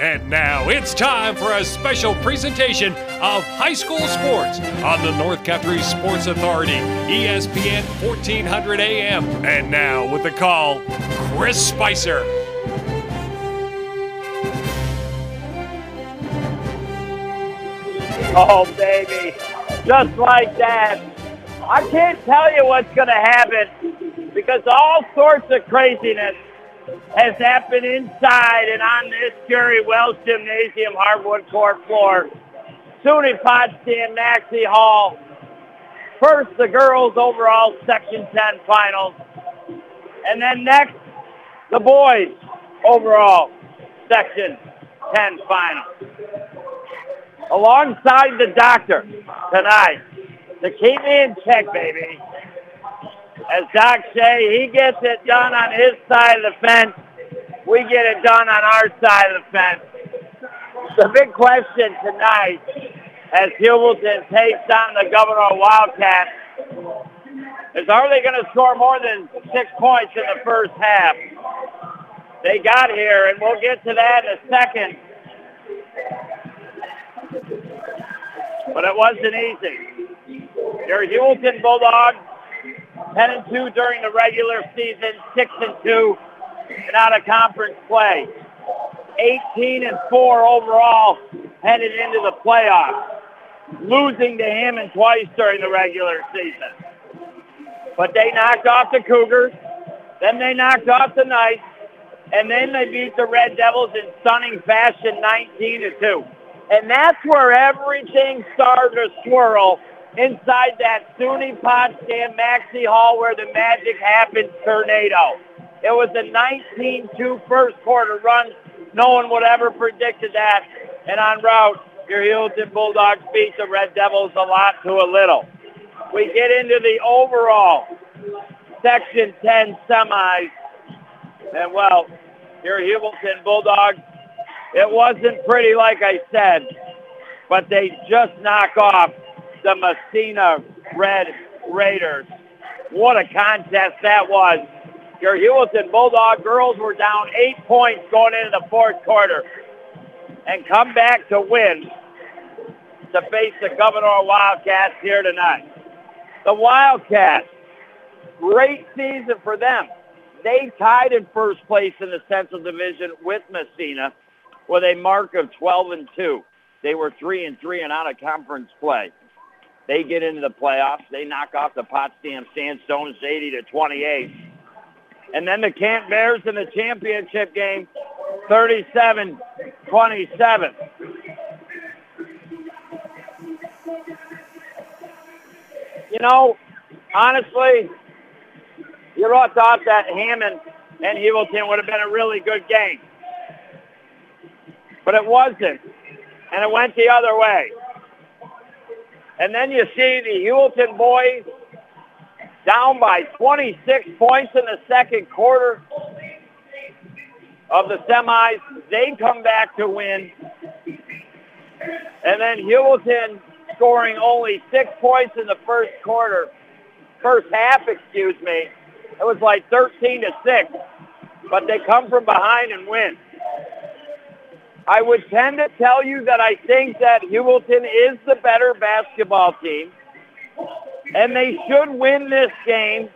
And now it's time for a special presentation of high school sports on the North Country Sports Authority, ESPN 1400 AM. And now with the call, Chris Spicer. Oh, baby. Just like that. I can't tell you what's going to happen because all sorts of craziness has happened inside and on this Jerry Wells Gymnasium hardwood court floor. SUNY Potsdam Maxey Hall. First, the girls overall Section 10 finals. And then next, the boys overall Section 10 finals alongside the doctor tonight to keep me in check, baby. As Doc Shea, he gets it done on his side of the fence. We get it done on our side of the fence. The big question tonight as Heuvelton takes on the Gouverneur Wildcats is are they going to score more than six points in the first half? They got here, and we'll get to that in a second. but it wasn't easy. Your Heuvelton Bulldogs, 10 and 2 during the regular season, 6 and 2 and out of conference play. 18 and 4 overall headed into the playoffs, losing to Hammond twice during the regular season. But they knocked off the Cougars, then they knocked off the Knights, and then they beat the Red Devils in stunning fashion 19 to 2. And that's where everything started to swirl inside that SUNY Potsdam Maxey Hall where the magic happened tornado. It was a 19-2 first quarter run. No one would ever predicted that. And on route, your Heuvelton Bulldogs beat the Red Devils a lot to a little. We get into the overall Section 10 semis. And, well, your Heuvelton Bulldogs it wasn't pretty, like I said, but they just knock off the Massena Red Raiders. What a contest that was. Your Heuvelton Bulldog girls were down eight points going into the fourth quarter and come back to win to face the Gouverneur Wildcats here tonight. The Wildcats, great season for them. They tied in first place in the Central Division with Massena with a mark of 12 and 2. They were 3 and 3 and out of conference play. They get into the playoffs. They knock off the Potsdam Sandstones 80 to 28. And then the Camp Bears in the championship game 37-27. You know, honestly, you all thought that Hammond and Heuvelton would have been a really good game but it wasn't. And it went the other way. And then you see the Heuvelton boys down by 26 points in the second quarter of the semis. They come back to win. And then Heuvelton scoring only six points in the first quarter, first half, excuse me. It was like 13 to 6. But they come from behind and win. I would tend to tell you that I think that Heuvelton is the better basketball team, and they should win this game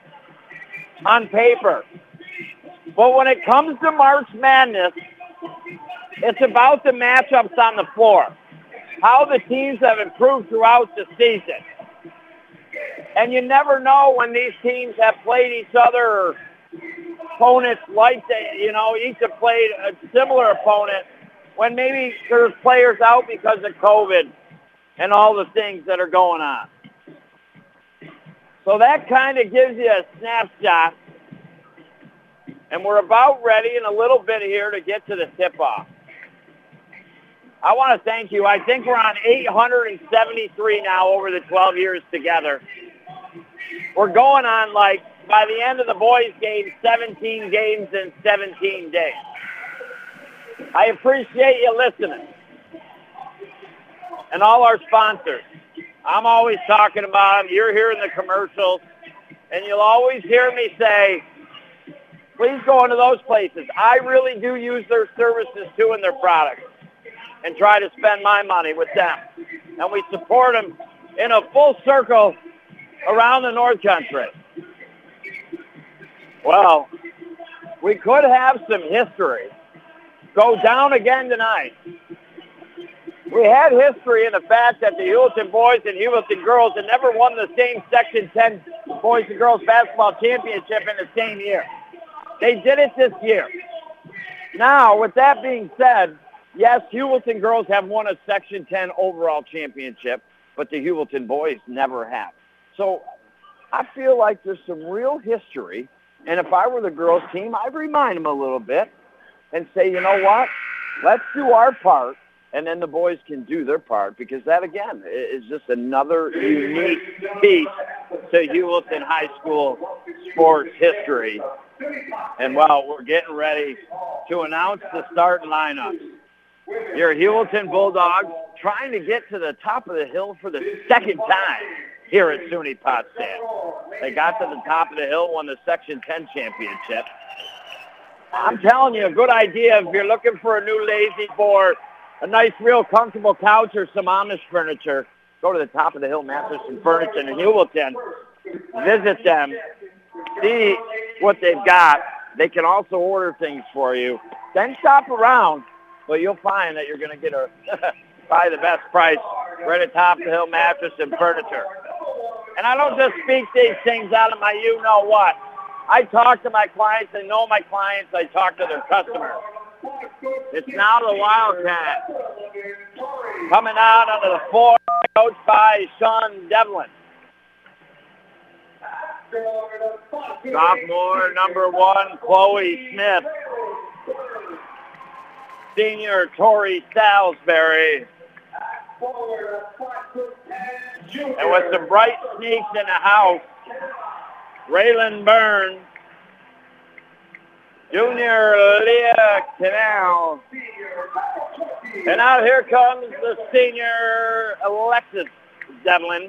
on paper. But when it comes to March Madness, it's about the matchups on the floor, how the teams have improved throughout the season. And you never know when these teams have played each other or opponents like they, you know, each have played a similar opponent when maybe there's players out because of COVID and all the things that are going on. So that kind of gives you a snapshot. And we're about ready in a little bit here to get to the tip-off. I want to thank you. I think we're on 873 now over the 12 years together. We're going on like, by the end of the boys' game, 17 games in 17 days. I appreciate you listening. And all our sponsors. I'm always talking about them. You're hearing the commercials. And you'll always hear me say, please go into those places. I really do use their services too and their products. and try to spend my money with them. And we support them in a full circle around the North Country. Well, we could have some history go down again tonight. We had history in the fact that the Heuvelton boys and Heuvelton girls had never won the same Section 10 boys and girls basketball championship in the same year. They did it this year. Now, with that being said, yes, Heuvelton girls have won a Section 10 overall championship, but the Heuvelton boys never have. So I feel like there's some real history. And if I were the girls team, I'd remind them a little bit and say, you know what? Let's do our part, and then the boys can do their part because that, again, is just another unique piece to Heuvelton High School sports history. And, well, we're getting ready to announce the starting lineups. Your Heuvelton Bulldogs trying to get to the top of the hill for the second time here at SUNY Potsdam. They got to the top of the hill, won the Section 10 championship. I'm telling you, a good idea if you're looking for a new La-Z-Boy, a nice, real comfortable couch or some Amish furniture. Go to the top of the hill mattress and furniture in Heuvelton. Visit them. See what they've got. They can also order things for you. Then shop around, but you'll find that you're going to get a probably the best price right at top of the hill mattress and furniture. And I don't just speak these things out of my you know what. I talk to my clients. I know my clients. I talk to their customers. It's now the Wildcat coming out under the floor, coached by Sean Devlin. Sophomore number one, Chloe Smith. Senior Tori Salisbury. And with some bright sneaks in the house, Raylan Burns, Junior Leah Canal. And out here comes the senior Alexis Devlin.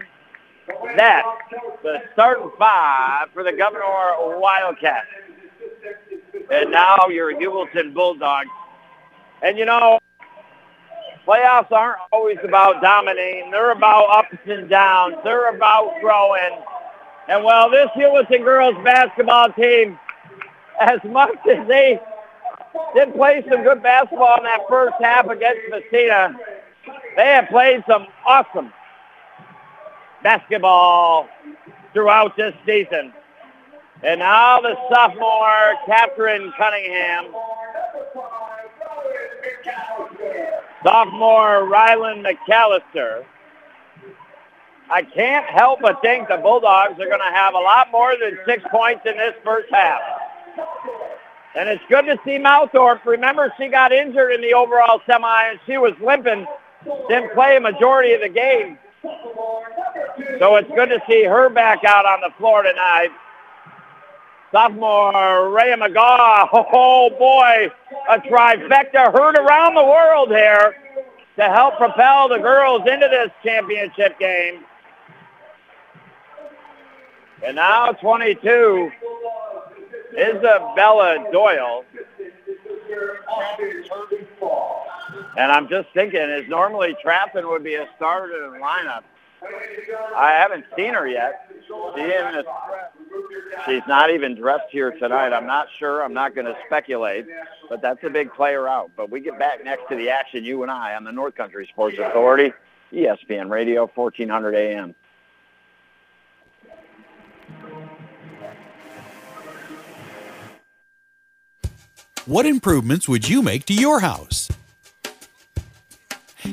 That's the starting five for the Gouverneur Wildcats. And now your Heuvelton Bulldogs. And you know, playoffs aren't always about dominating. They're about ups and downs. They're about growing. And while this Heuvelton girls basketball team, as much as they did play some good basketball in that first half against Massena, they have played some awesome basketball throughout this season. And now the sophomore, Catherine Cunningham. Sophomore, Rylan McAllister. I can't help but think the Bulldogs are going to have a lot more than six points in this first half. And it's good to see Mouthorpe. Remember, she got injured in the overall semi, and she was limping, didn't play a majority of the game. So it's good to see her back out on the floor tonight. Sophomore Ray McGaw, oh boy, a trifecta heard around the world here to help propel the girls into this championship game. And now 22, Isabella Doyle. And I'm just thinking, is normally Trappin would be a starter in the lineup. I haven't seen her yet. She she's not even dressed here tonight. I'm not sure. I'm not going to speculate, but that's a big player out. But we get back next to the action, you and I, on the North Country Sports Authority, ESPN Radio, 1400 AM. What improvements would you make to your house?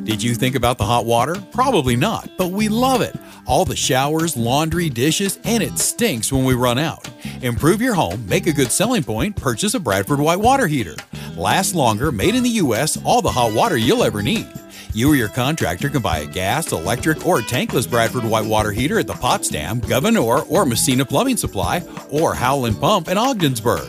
Did you think about the hot water? Probably not, but we love it. All the showers, laundry, dishes, and it stinks when we run out. Improve your home, make a good selling point, purchase a Bradford White water heater. Last longer, made in the U.S., all the hot water you'll ever need. You or your contractor can buy a gas, electric, or tankless Bradford White water heater at the Potsdam, Gouverneur, or Massena Plumbing Supply, or Howland Pump in Ogdensburg.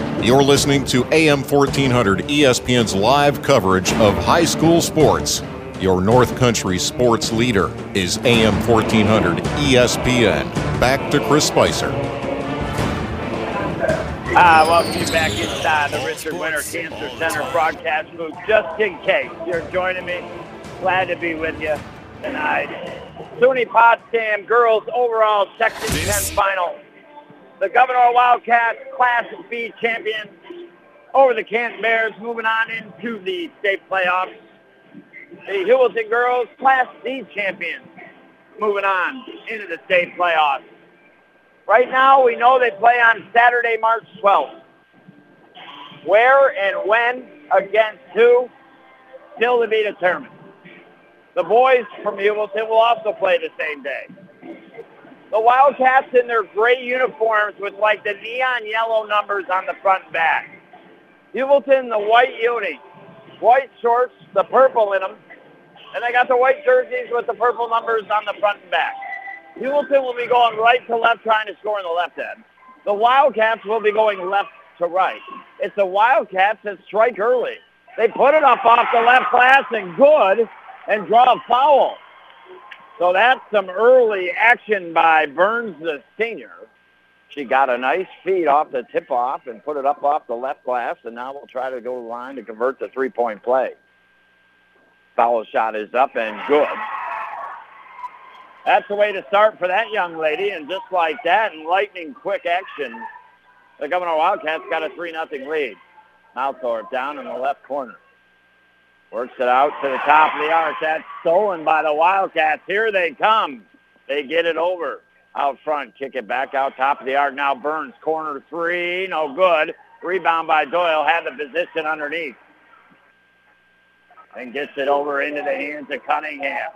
You're listening to AM 1400 ESPN's live coverage of high school sports. Your North Country sports leader is AM 1400 ESPN. Back to Chris Spicer. Ah, welcome you back inside the Richard Winter Cancer Center broadcast booth. Just in case you're joining me, glad to be with you tonight. SUNY Potsdam girls overall section 10 final. The Gouverneur Wildcats Class B champions over the Canton Bears moving on into the state playoffs the Heuvelton girls Class D champions moving on into the state playoffs. Right now, we know they play on Saturday, March 12th. Where and when against who, still to be determined. The boys from Heuvelton will also play the same day. The Wildcats in their gray uniforms with like the neon yellow numbers on the front and back. Heuvelton, the white uni, white shorts, the purple in them, and they got the white jerseys with the purple numbers on the front and back. Heuvelton will be going right to left trying to score in the left end. The Wildcats will be going left to right. It's the Wildcats that strike early. They put it up off the left glass and good and draw a foul. So that's some early action by Burns, the senior. She got a nice feed off the tip-off and put it up off the left glass, and now we'll try to go to the line to convert the three-point play. Foul shot is up and good. That's the way to start for that young lady. And just like that, in lightning quick action, the Gouverneur Wildcats got a 3-0 lead. Malthorpe down in the left corner. Works it out to the top of the arc. That's stolen by the Wildcats. Here they come. They get it over out front. Kick it back out top of the arc. Now Burns, corner three. No good. Rebound by Doyle. Had the position underneath and gets it over into the hands of Cunningham.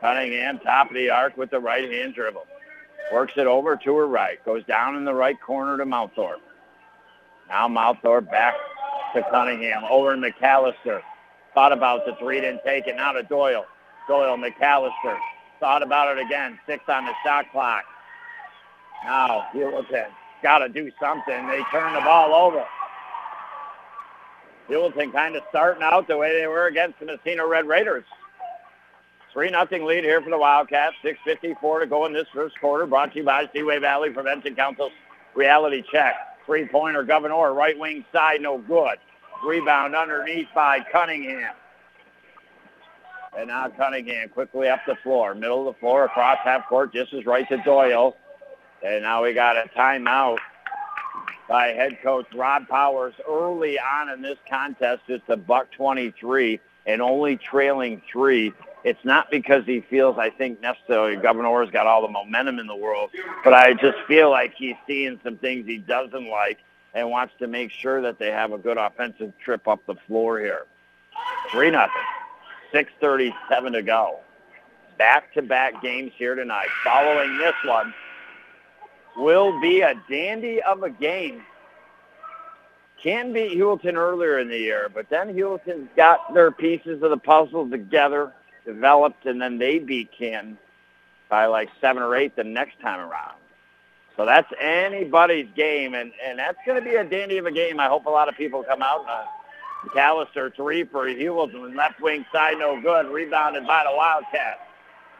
Cunningham, top of the arc with the right hand dribble. Works it over to her right. Goes down in the right corner to Malthorpe. Now Malthorpe back to Cunningham. Over to McAllister. Thought about the three, didn't take it. Now to Doyle. Doyle, McAllister. Thought about it again. Six on the shot clock. Now Heuvelton got to do something. They turn the ball over. Heuvelton kind of starting out the way they were against the Massena Red Raiders. 3 nothing lead here for the Wildcats. 6.54 to go in this first quarter. Brought to you by Seaway Valley Prevention Council's Reality Check. Three-pointer Gouverneur, right wing side, no good. Rebound underneath by Cunningham. And now Cunningham quickly up the floor. Middle of the floor, across half court, just as right to Doyle. And now we got a timeout by head coach Rod Powers early on in this contest. It's a buck 23 and only trailing three. It's not because he feels, I think, necessarily Gouverneur's got all the momentum in the world, but I just feel like he's seeing some things he doesn't like and wants to make sure that they have a good offensive trip up the floor here. 3 nothing. 6.37 to go. Back-to-back games here tonight. Following this one, will be a dandy of a game. Can beat Heuvelton earlier in the year, but then Heuvelton's got their pieces of the puzzle together, developed, and then they beat Canton by like seven or eight the next time around. So that's anybody's game, and, and that's going to be a dandy of a game. I hope a lot of people come out. Uh, McAllister, three for Heuvelton, left wing side, no good. Rebounded by the Wildcats.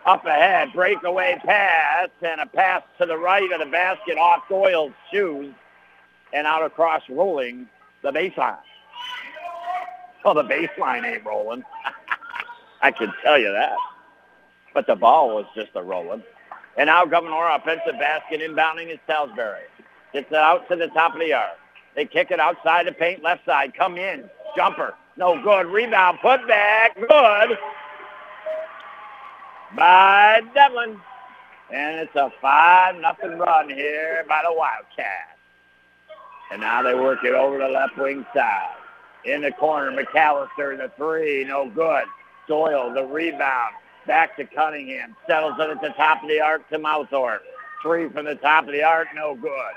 Up ahead, breakaway pass, and a pass to the right of the basket off Doyle's shoes, and out across rolling the baseline. Well, the baseline ain't rolling. I can tell you that. But the ball was just a rolling. And now Gouverneur offensive basket inbounding is Salisbury. Gets it out to the top of the yard. They kick it outside the paint, left side. Come in. Jumper. No good. Rebound. Put back. Good by Devlin. And it's a 5 nothing run here by the Wildcats. And now they work it over the left wing side. In the corner, McAllister, the three, no good. Doyle, the rebound. Back to Cunningham. Settles it at the top of the arc to Malthorpe. Three from the top of the arc, no good.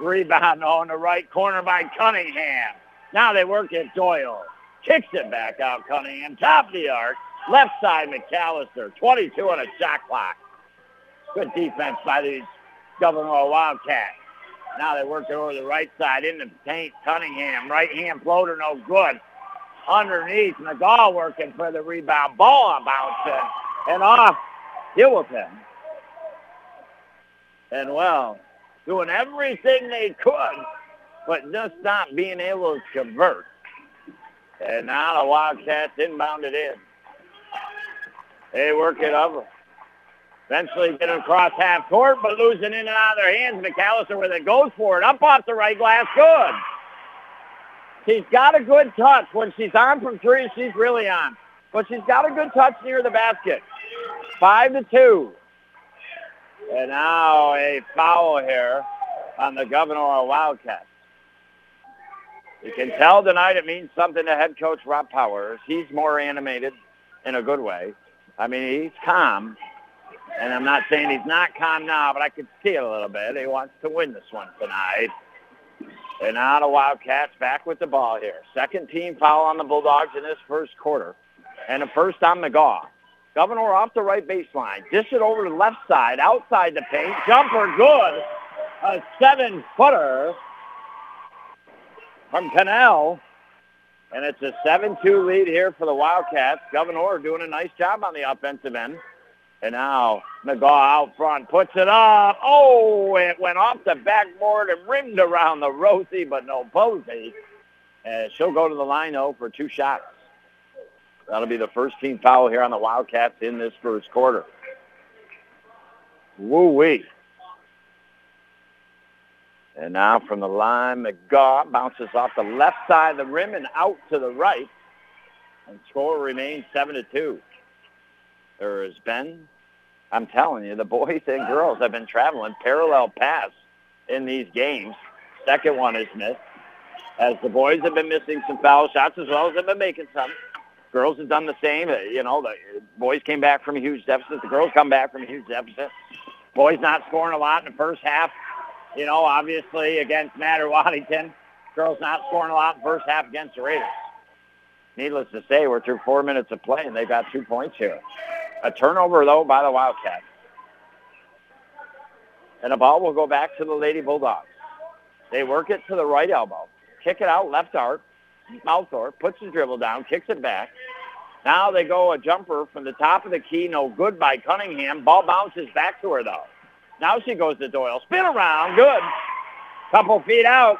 Rebound on the right corner by Cunningham. Now they work it Doyle. Kicks it back out Cunningham. Top of the arc. Left side McAllister. 22 on a shot clock. Good defense by these Gouverneur Wildcats. Now they work it over the right side into paint. Cunningham. Right hand floater, no good. Underneath, McGaw working for the rebound. Ball bouncing and off Heuvelton. And well, doing everything they could, but just not being able to convert. And now the Wildcats inbounded in. They work it up. Eventually get across half court, but losing in and out of their hands. McAllister with it goes for it. Up off the right glass. Good. She's got a good touch. When she's on from three, she's really on. But she's got a good touch near the basket. Five to two. And now a foul here on the Gouverneur Wildcats. You can tell tonight it means something to head coach Rob Powers. He's more animated in a good way. I mean, he's calm. And I'm not saying he's not calm now, but I can see it a little bit. He wants to win this one tonight. And now the Wildcats back with the ball here. Second team foul on the Bulldogs in this first quarter. And the first on McGaw. Gouverneur off the right baseline. Dish it over to the left side, outside the paint. Jumper good. A seven-footer from Canal. And it's a 7-2 lead here for the Wildcats. Gouverneur doing a nice job on the offensive end. And now McGaw out front puts it up. Oh, it went off the backboard and rimmed around the Rosie, but no Posey. And she'll go to the line, though, for two shots. That'll be the first team foul here on the Wildcats in this first quarter. Woo-wee. And now from the line, McGaw bounces off the left side of the rim and out to the right. And score remains 7 to 2. There has been, I'm telling you, the boys and girls have been traveling parallel paths in these games. Second one is missed. As the boys have been missing some foul shots as well as they've been making some. Girls have done the same. Uh, you know, the boys came back from a huge deficit. The girls come back from a huge deficit. Boys not scoring a lot in the first half. You know, obviously against Madrid-Waddington. Girls not scoring a lot in the first half against the Raiders. Needless to say, we're through four minutes of play, and they've got two points here. A turnover, though, by the Wildcats. And the ball will go back to the Lady Bulldogs. They work it to the right elbow. Kick it out, left arc. Malthorpe puts the dribble down, kicks it back. Now they go a jumper from the top of the key, no good by Cunningham. Ball bounces back to her, though. Now she goes to Doyle. Spin around, good. Couple feet out.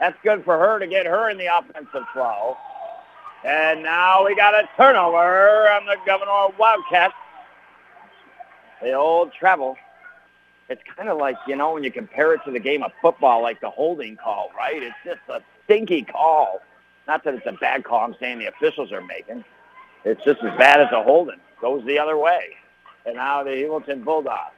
That's good for her to get her in the offensive flow. And now we got a turnover on the Gouverneur of Wildcats. The old travel. It's kind of like, you know, when you compare it to the game of football, like the holding call, right? It's just a stinky call. Not that it's a bad call I'm saying the officials are making. It's just as bad as a holding. Goes the other way. And now the Heuvelton Bulldogs.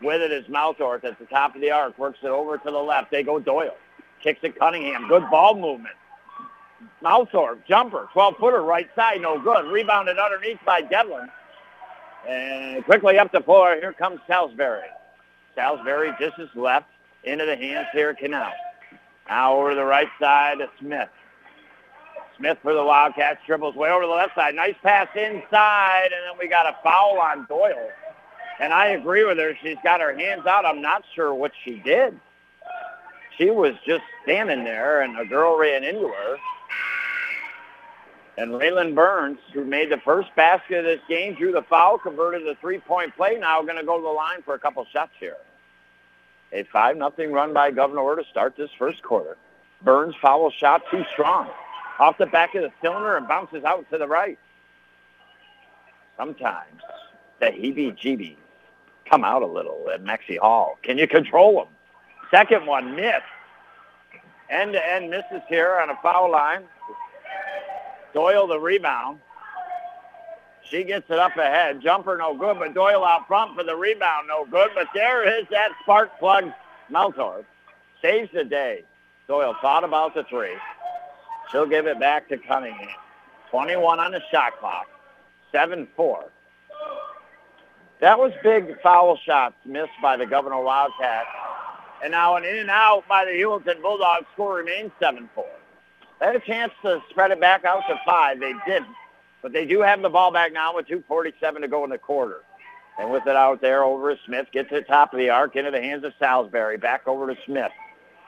With it is Malthorpe at the top of the arc. Works it over to the left. They go Doyle. Kicks it Cunningham. Good ball movement. Malthorpe, jumper, 12-footer, right side, no good. Rebounded underneath by Devlin. And quickly up the floor, here comes Salisbury. Salisbury dishes left into the hands here at Canal. Now over the right side to Smith. Smith for the Wildcats, dribbles way over the left side. Nice pass inside, and then we got a foul on Doyle. And I agree with her. She's got her hands out. I'm not sure what she did. She was just standing there, and a girl ran into her. And Raylan Burns, who made the first basket of this game, drew the foul, converted a three-point play, now going to go to the line for a couple shots here. A 5 nothing run by Gouverneur to start this first quarter. Burns foul shot too strong. Off the back of the cylinder and bounces out to the right. Sometimes the heebie-jeebies come out a little at Maxey Hall. Can you control them? Second one missed. End-to-end misses here on a foul line. Doyle the rebound. She gets it up ahead. Jumper no good, but Doyle out front for the rebound no good. But there is that spark plug. Malthorpe saves the day. Doyle thought about the three. She'll give it back to Cunningham. 21 on the shot clock. 7-4. That was big foul shots missed by the Gouverneur Wildcats. And now an in and out by the Heuvelton Bulldogs. Score remains 7-4. They had a chance to spread it back out to five. They didn't. But they do have the ball back now with 2.47 to go in the quarter. And with it out there over Smith, gets to the top of the arc into the hands of Salisbury. Back over to Smith.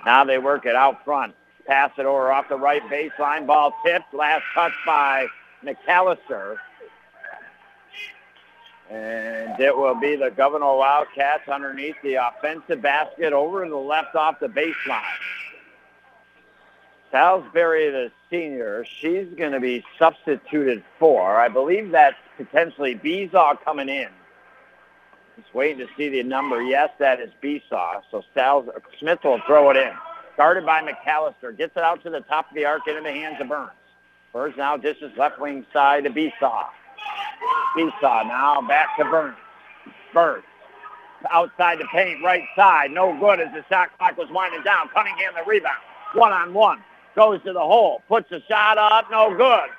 Now they work it out front. Pass it over off the right baseline. Ball tipped. Last touch by McAllister. And it will be the Gouverneur Wildcats underneath the offensive basket over to the left off the baseline. Salisbury, the senior, she's going to be substituted for. I believe that's potentially Besaw coming in. Just waiting to see the number. Yes, that is Besaw. So Sals, uh, Smith will throw it in. Guarded by McAllister. Gets it out to the top of the arc into the hands of Burns. Burns now dishes left wing side to Besaw. Besaw now back to Burns. Burns outside the paint, right side. No good as the shot clock was winding down. Cunningham the rebound. One on one. Goes to the hole. Puts a shot up. No good.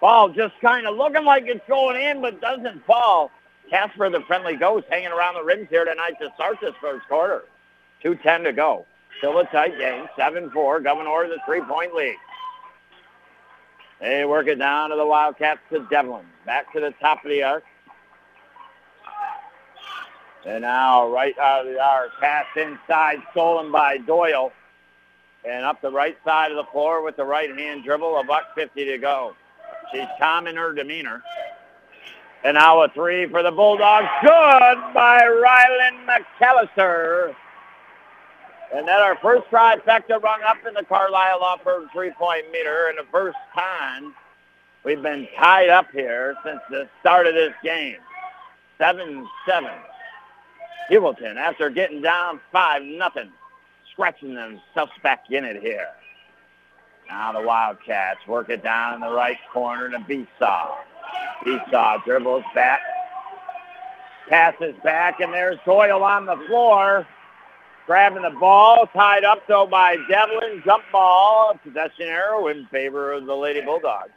Ball just kind of looking like it's going in, but doesn't fall. Casper, the friendly ghost, hanging around the rims here tonight to start this first quarter. 2.10 to go. Still a tight game. 7-4. Gouverneur the three-point lead. They work it down to the Wildcats to Devlin. Back to the top of the arc. And now right out of the arc. Pass inside, stolen by Doyle. And up the right side of the floor with the right hand dribble, a buck 50 to go. She's calm in her demeanor. And now a three for the Bulldogs. Good by Rylan McAllister. And then our first trifecta rung up in the Carlisle Firm three-point meter. And the first time we've been tied up here since the start of this game. 7-7. Heuvelton, after getting down 5 nothing, scratching themselves back in it here. Now the Wildcats work it down in the right corner to Besaw. Besaw dribbles back, passes back, and there's Doyle on the floor. Grabbing the ball, tied up though by Devlin. Jump ball, possession arrow in favor of the Lady Bulldogs.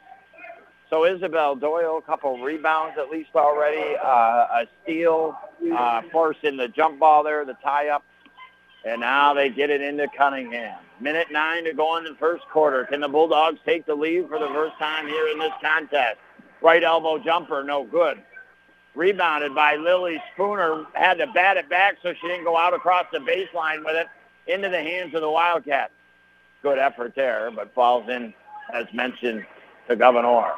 So Isabel Doyle, a couple rebounds at least already, uh, a steal, uh, forcing the jump ball there, the tie up. And now they get it into Cunningham. Minute nine to go in the first quarter. Can the Bulldogs take the lead for the first time here in this contest? Right elbow jumper, no good. Rebounded by Lily Spooner. Had to bat it back so she didn't go out across the baseline with it into the hands of the Wildcats. Good effort there, but falls in, as mentioned, to Gouverneur.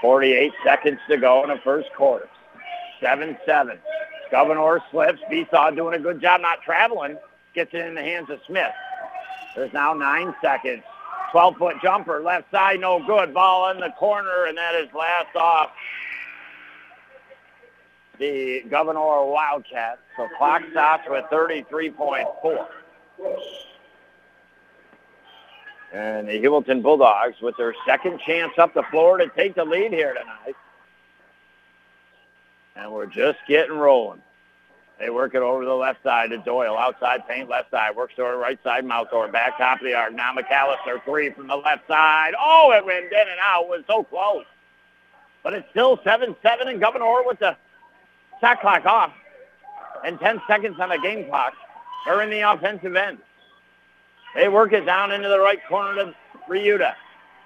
48 seconds to go in the first quarter. 7-7. Gouverneur slips. Besaw doing a good job not traveling. Gets it in the hands of Smith. There's now nine seconds. 12-foot jumper, left side, no good. Ball in the corner, and that is last off the Gouverneur Wildcats. So clock stops with 33.4. And the Heuvelton Bulldogs with their second chance up the floor to take the lead here tonight. And we're just getting rolling. They work it over the left side to Doyle. Outside paint, left side. Works to the right side, mouth Mouthor. Back top of the arc. Now McAllister, three from the left side. Oh, it went in and out. It was so close. But it's still 7-7 and Gouverneur with the shot clock off and 10 seconds on the game clock. They're in the offensive end. They work it down into the right corner to Ryuta.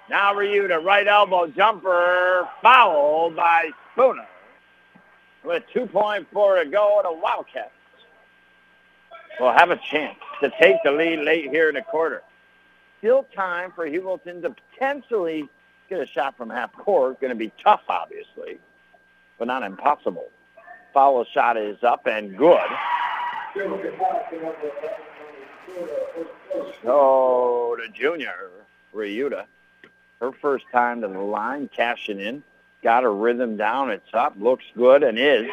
Now Ryuta, right elbow jumper, fouled by Spooner with 2.4 to go. The Wildcats will have a chance to take the lead late here in the quarter. Still time for Heuvelton to potentially get a shot from half court. Going to be tough, obviously, but not impossible. Foul shot is up and good. So the junior, Ryuta, her first time to the line, cashing in got a rhythm down. It's up, looks good, and is.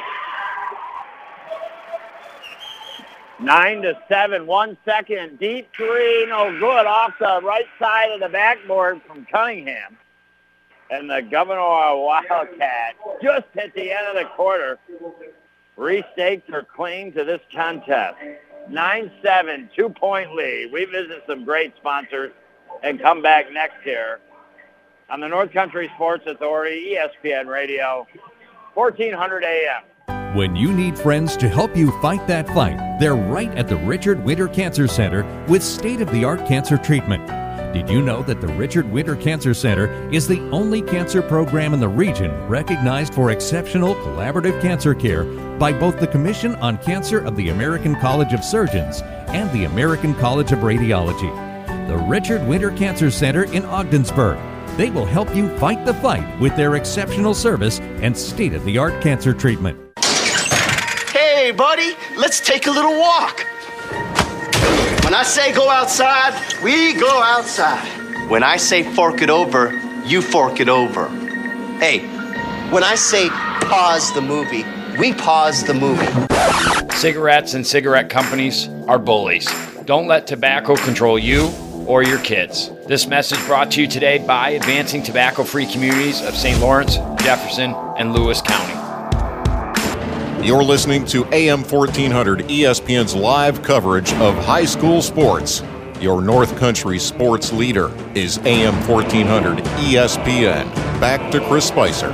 Nine to seven, one second, deep three, no good, off the right side of the backboard from Cunningham. And the Gouverneur Wildcat, just at the end of the quarter, restaked her claim to this contest. 9-7, two-point lead. We visit some great sponsors and come back next year on the North Country Sports Authority, ESPN Radio, 1400 AM. When you need friends to help you fight that fight, they're right at the Richard Winter Cancer Center with state of the art cancer treatment. Did you know that the Richard Winter Cancer Center is the only cancer program in the region recognized for exceptional collaborative cancer care by both the Commission on Cancer of the American College of Surgeons and the American College of Radiology? The Richard Winter Cancer Center in Ogdensburg. They will help you fight the fight with their exceptional service and state of the art cancer treatment. Hey, buddy, let's take a little walk. When I say go outside, we go outside. When I say fork it over, you fork it over. Hey, when I say pause the movie, we pause the movie. Cigarettes and cigarette companies are bullies. Don't let tobacco control you or your kids. This message brought to you today by Advancing Tobacco Free Communities of St. Lawrence, Jefferson, and Lewis County. You're listening to AM 1400 ESPN's live coverage of high school sports. Your North Country sports leader is AM 1400 ESPN. Back to Chris Spicer.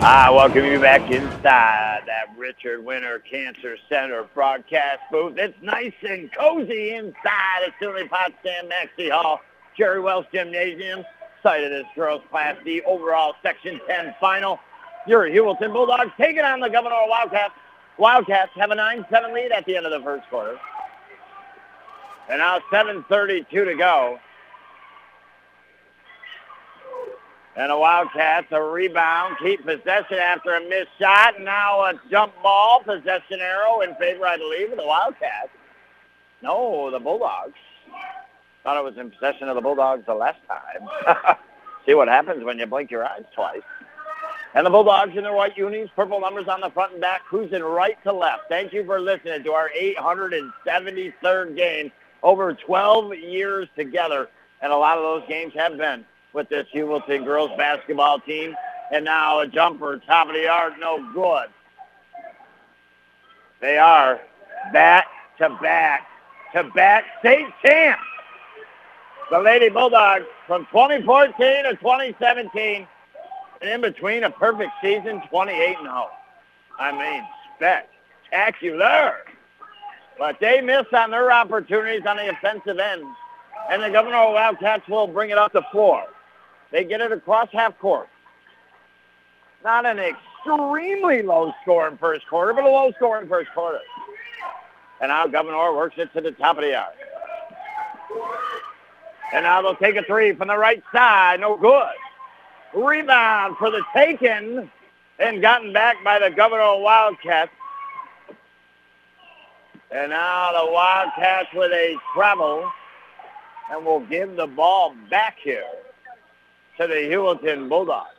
Ah, welcome you back inside that Richard Winter Cancer Center broadcast booth. It's nice and cozy inside at SUNY Potsdam Maxey Hall, Jerry Wells Gymnasium, site of this girls Class D overall Section 10 final. Your Heuvelton Bulldogs taking on the Gouverneur Wildcats. Wildcats have a 9-7 lead at the end of the first quarter. And now 7.32 to go. And the Wildcats a rebound, keep possession after a missed shot. Now a jump ball, possession arrow in favor, I believe, of the Wildcats. No, the Bulldogs. Thought it was in possession of the Bulldogs the last time. See what happens when you blink your eyes twice. And the Bulldogs in their white unis, purple numbers on the front and back, cruising right to left. Thank you for listening to our 873rd game over 12 years together. And a lot of those games have been with this Heuvelton girls basketball team. And now a jumper, top of the arc, no good. They are back to back to back state champs. The Lady Bulldogs from 2014 to 2017 and in between a perfect season, 28 and 0. I mean, spectacular. But they miss on their opportunities on the offensive end. And the Gouverneur Wildcats will bring it up the floor. They get it across half court. Not an extremely low score in first quarter, but a low score in first quarter. And now Gouverneur works it to the top of the arc. And now they'll take a three from the right side. No good. Rebound for the taken and gotten back by the Gouverneur Wildcats. And now the Wildcats with a travel and will give the ball back here to the Heuvelton Bulldogs.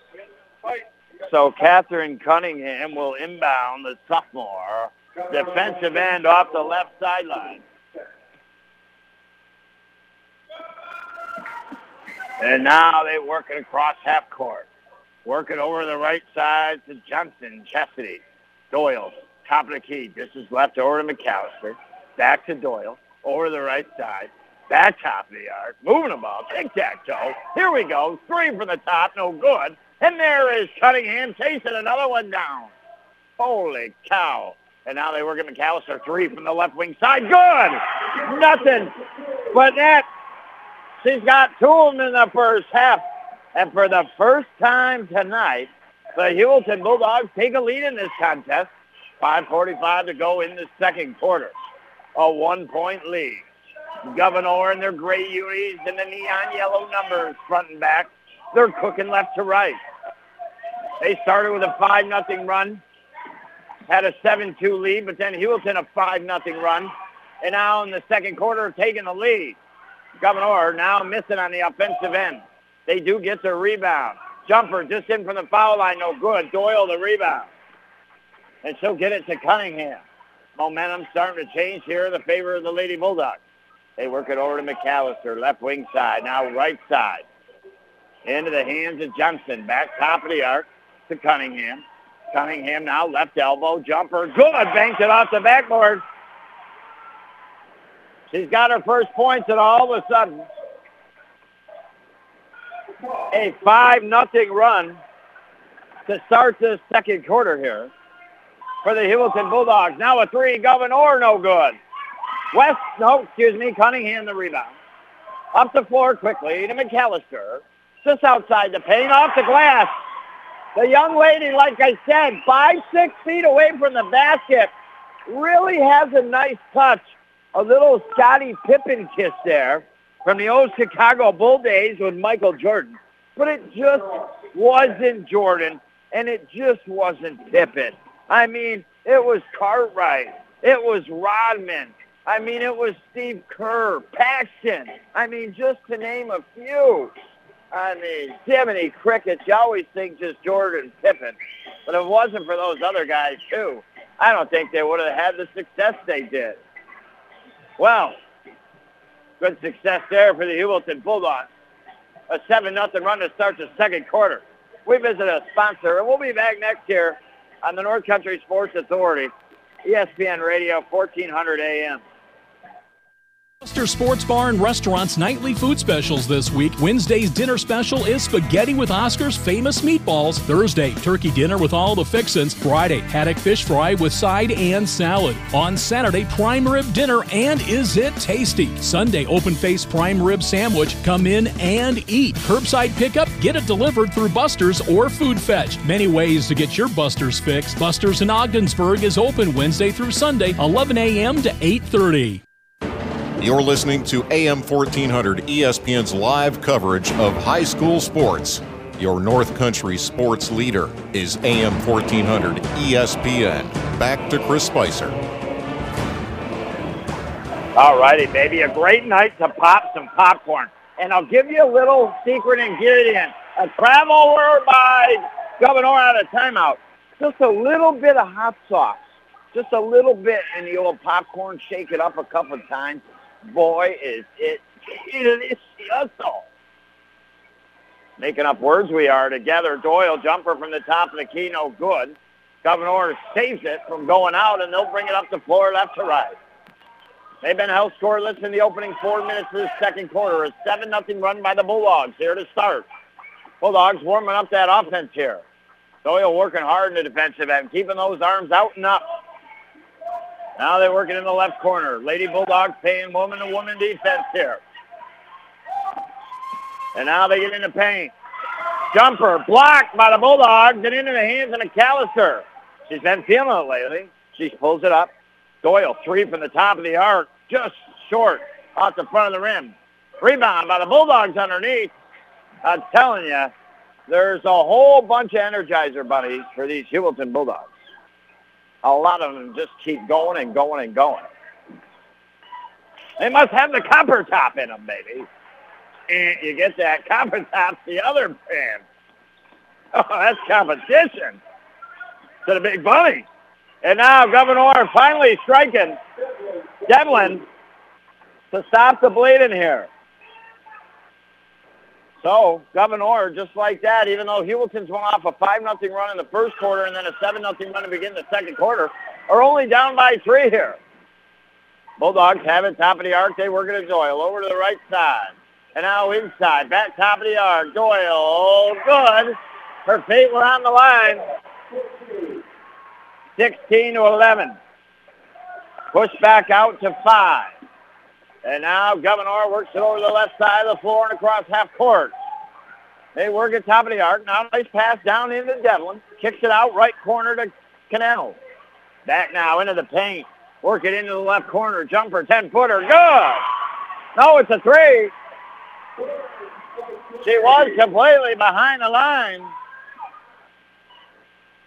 So Catherine Cunningham will inbound the sophomore defensive end off the left sideline. And now they work it across half court. Work it over the right side to Johnson, Chastity, Doyle, top of the key. This is left over to McAllister. Back to Doyle, over the right side. Back top of the arc. Moving the ball. Tic-tac-toe. Here we go. Three from the top. No good. And there is Cunningham chasing another one down. Holy cow. And now they work at McAllister. Three from the left wing side. Good. Nothing. But that She's got two of them in the first half. And for the first time tonight, the Heuvelton Bulldogs take a lead in this contest. 5.45 to go in the second quarter. A one-point lead. Gouverneur and their gray unis and the neon yellow numbers front and back. They're cooking left to right. They started with a 5 nothing run. Had a 7-2 lead, but then Heuvelton a 5 nothing run. And now in the second quarter, taking the lead. Gouverneur now missing on the offensive end. They do get the rebound. Jumper just in from the foul line, no good. Doyle the rebound. And she'll get it to Cunningham. Momentum starting to change here in the favor of the Lady Bulldogs. They work it over to McAllister, left wing side, now right side. Into the hands of Johnson, back top of the arc to Cunningham. Cunningham now left elbow, jumper, good, banked it off the backboard. She's got her first points, and all of a sudden, a 5 nothing run to start this second quarter here for the Heuvelton Bulldogs. Now a three, Gouverneur, no good. West, no, excuse me, Cunningham the rebound. Up the floor quickly to McAllister. Just outside the paint, off the glass. The young lady, like I said, five, six feet away from the basket, really has a nice touch. A little Scottie Pippen kiss there from the old Chicago Bull days with Michael Jordan. But it just wasn't Jordan, and it just wasn't Pippen. I mean, it was Cartwright. It was Rodman. I mean, it was Steve Kerr, Paxson. I mean, just to name a few. I mean, Jiminy Crickets, you always think just Jordan Pippen. But if it wasn't for those other guys, too, I don't think they would have had the success they did. Well, good success there for the Heuvelton Bulldogs. A 7-0 run to start the second quarter. We visit a sponsor, and we'll be back next year on the North Country Sports Authority, ESPN Radio, 1400 AM. Buster Sports Bar and Restaurant's nightly food specials this week. Wednesday's dinner special is spaghetti with Oscar's famous meatballs. Thursday, turkey dinner with all the fixins. Friday, haddock fish fry with side and salad. On Saturday, prime rib dinner and is it tasty? Sunday, open face prime rib sandwich. Come in and eat. Curbside pickup, get it delivered through Buster's or Food Fetch. Many ways to get your Buster's fix. Buster's in Ogdensburg is open Wednesday through Sunday, 11 a.m. to 8:30. You're listening to AM 1400 ESPN's live coverage of high school sports. Your North Country sports leader is AM 1400 ESPN. Back to Chris Spicer. All righty, baby. A great night to pop some popcorn. And I'll give you a little secret ingredient. A travel by Gouverneur out of timeout. Just a little bit of hot sauce. Just a little bit in the old popcorn. Shake it up a couple of times boy, is it delicioso. Making up words we are together. Doyle jumper from the top of the key, no good. Gouverneur saves it from going out, and they'll bring it up the floor left to right. They've been held scoreless in the opening four minutes of the second quarter. A 7-0 run by the Bulldogs here to start. Bulldogs warming up that offense here. Doyle working hard in the defensive end, keeping those arms out and up. Now they're working in the left corner. Lady Bulldogs paying woman-to-woman defense here. And now they get into paint. Jumper blocked by the Bulldogs and into the hands of McAllister. She's been feeling it lately. She pulls it up. Doyle, three from the top of the arc, just short off the front of the rim. Rebound by the Bulldogs underneath. I'm telling you, there's a whole bunch of Energizer bunnies for these Heuvelton Bulldogs a lot of them just keep going and going and going. They must have the copper top in them, baby. And you get that copper top the other brand. Oh, that's competition to the big bunny. And now Gouverneur finally striking Devlin to stop the bleeding here. So, Gouverneur, just like that, even though Heuvelton's went off a 5 nothing run in the first quarter and then a 7 nothing run to begin the second quarter, are only down by three here. Bulldogs have it top of the arc. They work it to Doyle over to the right side. And now inside, back top of the arc. Doyle, good. Her feet were on the line. 16 to 11. Push back out to five. And now Gouverneur works it over the left side of the floor and across half court. They work at top of the arc. Now nice pass down into Devlin. Kicks it out right corner to Cannell. Back now into the paint. Work it into the left corner. Jumper, 10-footer. Good. No, it's a three. She was completely behind the line.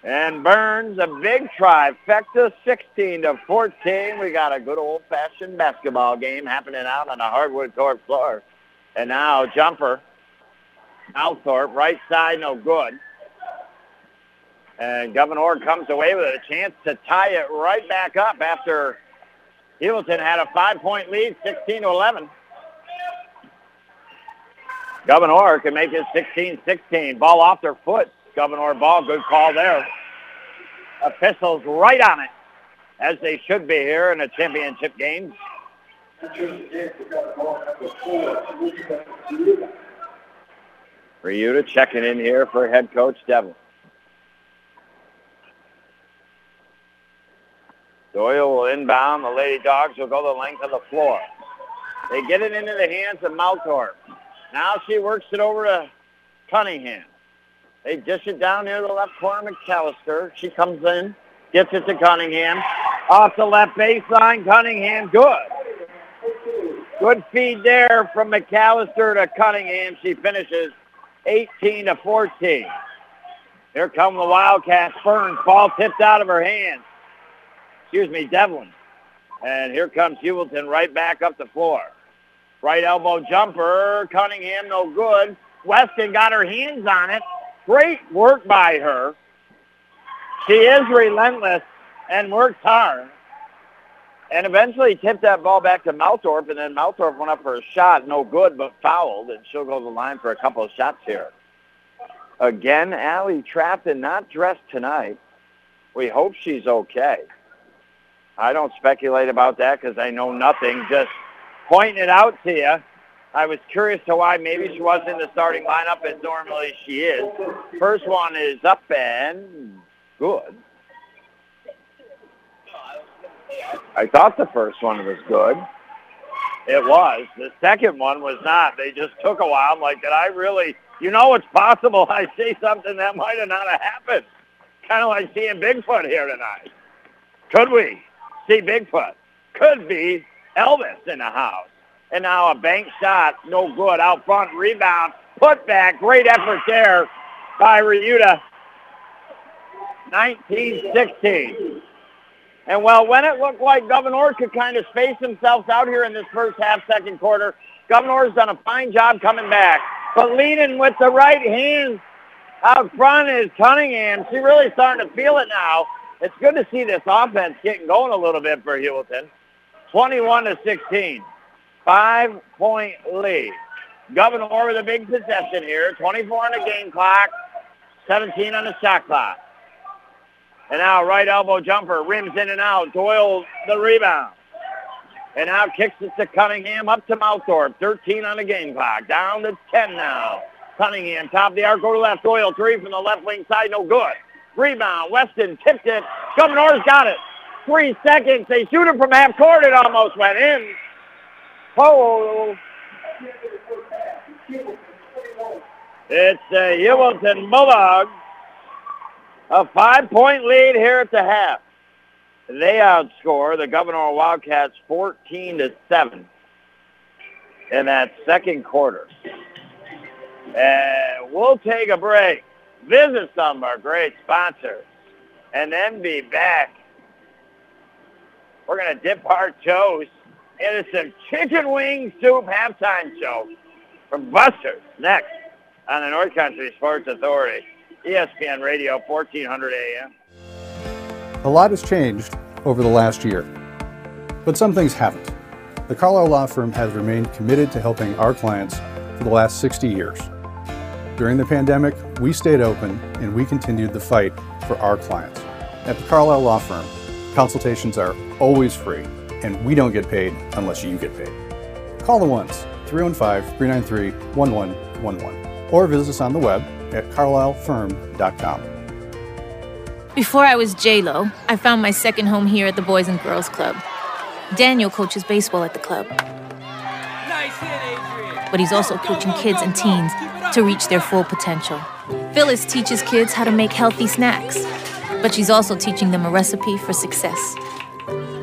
And Burns, a big trifecta, 16 to 14. We got a good old-fashioned basketball game happening out on the hardwood court floor. And now jumper, Althorpe, right side, no good. And Gouverneur comes away with a chance to tie it right back up after Heuvelton had a five-point lead, 16 to 11. Gouverneur can make it 16-16. Ball off their foot. Gouverneur ball, good call there. Epistles right on it, as they should be here in a championship game. For you to checking in here for head coach Devlin. Doyle will inbound. The Lady Dogs will go the length of the floor. They get it into the hands of Malthorpe. Now she works it over to Cunningham. They dish it down near the left corner, McAllister. She comes in, gets it to Cunningham. Off the left baseline, Cunningham, good. Good feed there from McAllister to Cunningham. She finishes 18 to 14. Here come the Wildcats. Burns, ball tipped out of her hands. Excuse me, Devlin. And here comes Heuvelton right back up the floor. Right elbow jumper. Cunningham, no good. Weston got her hands on it. Great work by her. She is relentless and works hard. And eventually tipped that ball back to Malthorpe, and then Malthorpe went up for a shot, no good, but fouled, and she'll go to the line for a couple of shots here. Again, Allie trapped and not dressed tonight. We hope she's okay. I don't speculate about that because I know nothing. Just pointing it out to you. I was curious to why maybe she wasn't in the starting lineup as normally she is. First one is up and good. I thought the first one was good. It was. The second one was not. They just took a while. I'm like, did I really? You know, it's possible I see something that might have not have happened. Kind of like seeing Bigfoot here tonight. Could we see Bigfoot? Could be Elvis in the house. And now a bank shot, no good. Out front, rebound, put back. Great effort there by Ryuta. 19-16. And well, when it looked like Gouverneur could kind of space themselves out here in this first half, second quarter, Gouverneur's done a fine job coming back. But leading with the right hand out front is Cunningham. She's really starting to feel it now. It's good to see this offense getting going a little bit for Heuvelton. 21 to 16. Five point lead. Gouverneur with a big possession here. 24 on the game clock. 17 on the shot clock. And now right elbow jumper, rims in and out. Doyle the rebound. And now kicks it to Cunningham up to Malthorpe. 13 on the game clock. Down to 10 now. Cunningham, top of the arc, go to left. Doyle, three from the left wing side, no good. Rebound, Weston tipped it. Gouverneur's got it. Three seconds. They shoot it from half court. It almost went in. It's uh, the Heuvelton Bulldogs a five-point lead here at the half. They outscore the Gouverneur Wildcats 14 to 7 in that second quarter. And we'll take a break, visit some of our great sponsors, and then be back. We're going to dip our toes into the chicken wing soup halftime show from Buster's next on the North Country Sports Authority. ESPN Radio, 1400 AM. A lot has changed over the last year, but some things haven't. The Carlisle Law Firm has remained committed to helping our clients for the last 60 years. During the pandemic, we stayed open and we continued the fight for our clients. At the Carlisle Law Firm, consultations are always free, and we don't get paid unless you get paid. Call the ones 315 393 1111 or visit us on the web at carlislefirm.com. Before I was J-Lo, I found my second home here at the Boys and Girls Club. Daniel coaches baseball at the club. Nice hit, Adrian. But he's also coaching kids and teens to reach their full potential. Phyllis teaches kids how to make healthy snacks, but she's also teaching them a recipe for success.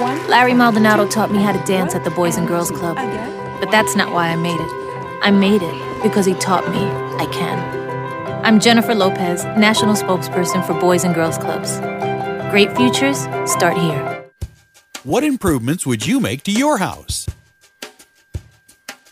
One, Larry Maldonado taught me how to dance at the Boys and Girls Club. But that's not why I made it. I made it because he taught me I can. I'm Jennifer Lopez, National Spokesperson for Boys and Girls Clubs. Great futures start here. What improvements would you make to your house?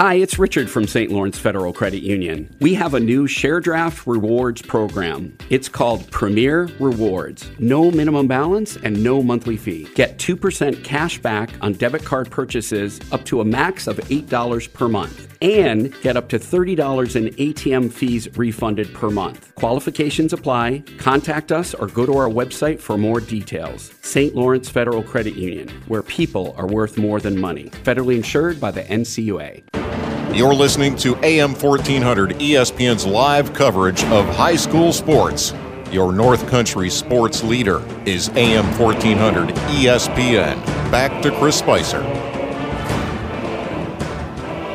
Hi, it's Richard from St. Lawrence Federal Credit Union. We have a new Share Draft Rewards program. It's called Premier Rewards. No minimum balance and no monthly fee. Get 2% cash back on debit card purchases up to a max of $8 per month and get up to $30 in ATM fees refunded per month. Qualifications apply. Contact us or go to our website for more details. St. Lawrence Federal Credit Union, where people are worth more than money. Federally insured by the NCUA. You're listening to AM 1400 ESPN's live coverage of high school sports. Your North Country sports leader is AM 1400 ESPN. Back to Chris Spicer.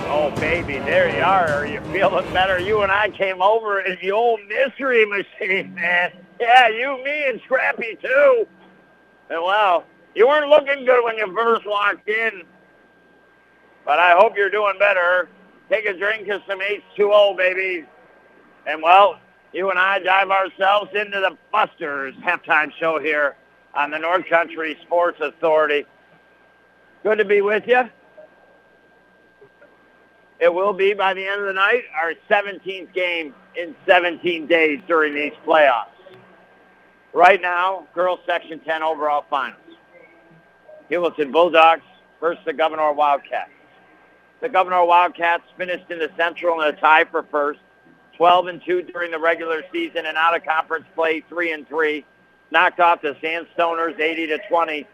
Oh, baby, there you are. Are you feeling better? You and I came over in the old mystery machine, man. Yeah, you, me, and Scrappy, too. And well, you weren't looking good when you first walked in. But I hope you're doing better. Take a drink of some H2O, baby. And, well, you and I dive ourselves into the Busters halftime show here on the North Country Sports Authority. Good to be with you. It will be, by the end of the night, our 17th game in 17 days during these playoffs. Right now, girls Section 10 overall finals. Heuvelton Bulldogs versus the Gouverneur Wildcats. The Gouverneur Wildcats finished in the Central in a tie for first, 12 and 2 during the regular season and out of conference play 3 and 3. Knocked off the Sandstoners 80 to 20,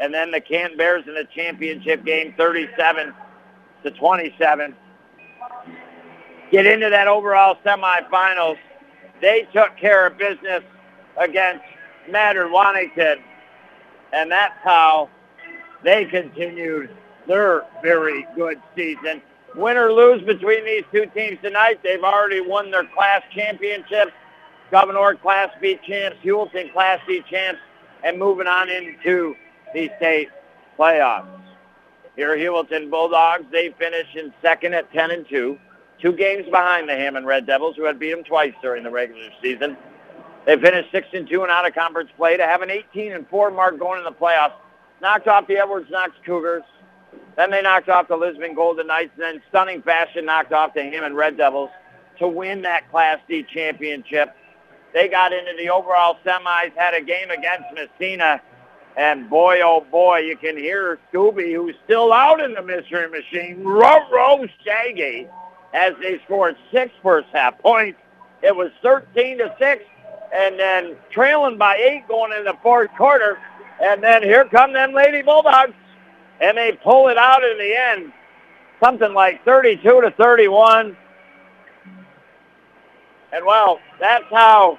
and then the Canton Bears in the championship game 37 to 27. Get into that overall semifinals. They took care of business against Madrid-Waddington, and that's how they continued their very good season. Win or lose between these two teams tonight, they've already won their class championships. Gouverneur Class B champs, Heuvelton Class C champs, and moving on into the state playoffs. Here, Heuvelton Bulldogs, they finish in second at 10 and 2, two games behind the Hammond Red Devils, who had beat them twice during the regular season. They finished 6 and 2 and out of conference play to have an 18 and 4 mark going in the playoffs. Knocked off the Edwards Knox Cougars. Then they knocked off the Lisbon Golden Knights, and then stunning fashion knocked off the Hammond Red Devils to win that Class D championship. They got into the overall semis, had a game against Massena, and boy, oh boy, you can hear Scooby, who's still out in the mystery machine, row Shaggy, as they scored six first half points. It was 13 to 6, and then trailing by eight going in the fourth quarter. And then here come them Lady Bulldogs, and they pull it out in the end, something like 32 to 31. And well, that's how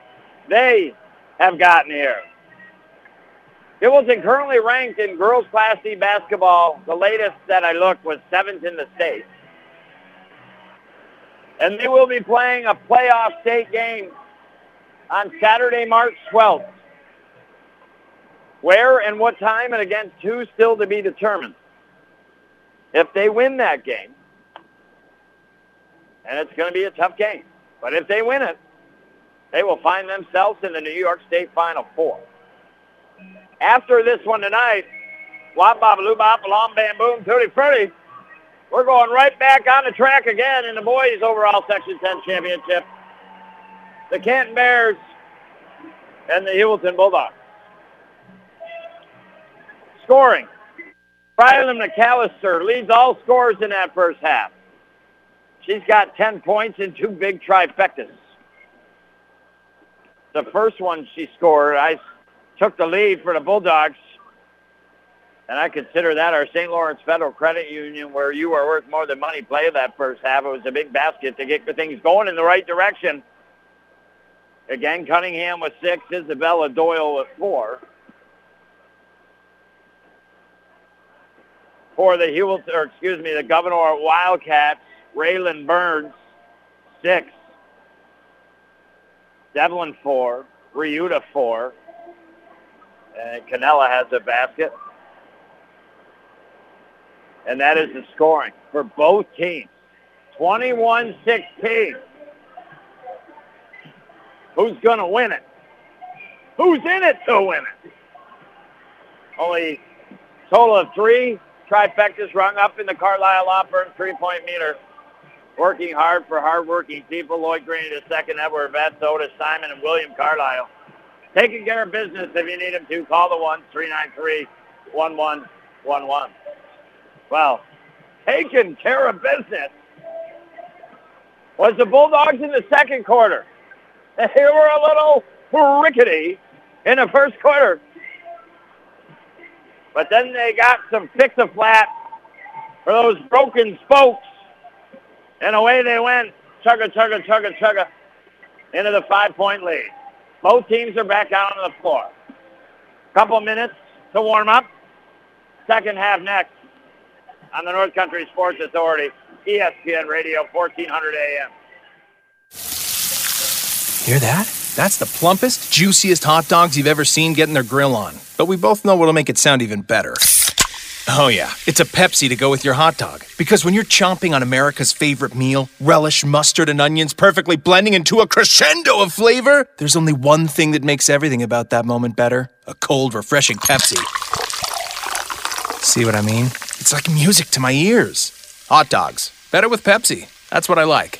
they have gotten here. Heuvelton currently ranked in girls Class D basketball. The latest that I looked was seventh in the state. And they will be playing a playoff state game on Saturday, March 12th. Where and what time and against who still to be determined. If they win that game, and it's going to be a tough game, but if they win it, they will find themselves in the New York State Final Four. After this one tonight, wop bop loo bop along bam boom tutti frutti, we're going right back on the track again in the boys overall Section 10 championship. The Canton Bears and the Heuvelton Bulldogs. Scoring. Rylan McAllister leads all scores in that first half. She's got 10 points and two big trifectas. The first one she scored, I took the lead for the Bulldogs, and I consider that our St. Lawrence Federal Credit Union, where you are worth more than money, play that first half. It was a big basket to get things going in the right direction. Again, Cunningham with six, Isabella Doyle with four. For the Hewlett, or excuse me, the Gouverneur Wildcats, Raylan Burns, six. Devlin, four. Ryuta, four. And Canella has a basket. And that is the scoring for both teams. 21-16. Who's going to win it? Who's in it to win it? Only total of three trifectas rung up in the Carlisle Law three-point meter. Working hard for hard-working people. Lloyd Green the second, Edward Vets, Otis Simon, and William Carlisle. Taking care of business if you need them to. Call the one three nine three one one one one. Well, taking care of business was the Bulldogs in the second quarter. They were a little rickety in the first quarter. But then they got some fix-a-flat for those broken spokes. And away they went, chugga, chugga, chugga, chugga, into the five-point lead. Both teams are back out on the floor. Couple minutes to warm up. Second half next on the North Country Sports Authority, ESPN Radio, 1400 AM. Hear that? That's the plumpest, juiciest hot dogs you've ever seen getting their grill on. But we both know what'll make it sound even better. Oh, yeah, it's a Pepsi to go with your hot dog. Because when you're chomping on America's favorite meal, relish, mustard, and onions perfectly blending into a crescendo of flavor, there's only one thing that makes everything about that moment better a cold, refreshing Pepsi. See what I mean? It's like music to my ears. Hot dogs. Better with Pepsi. That's what I like.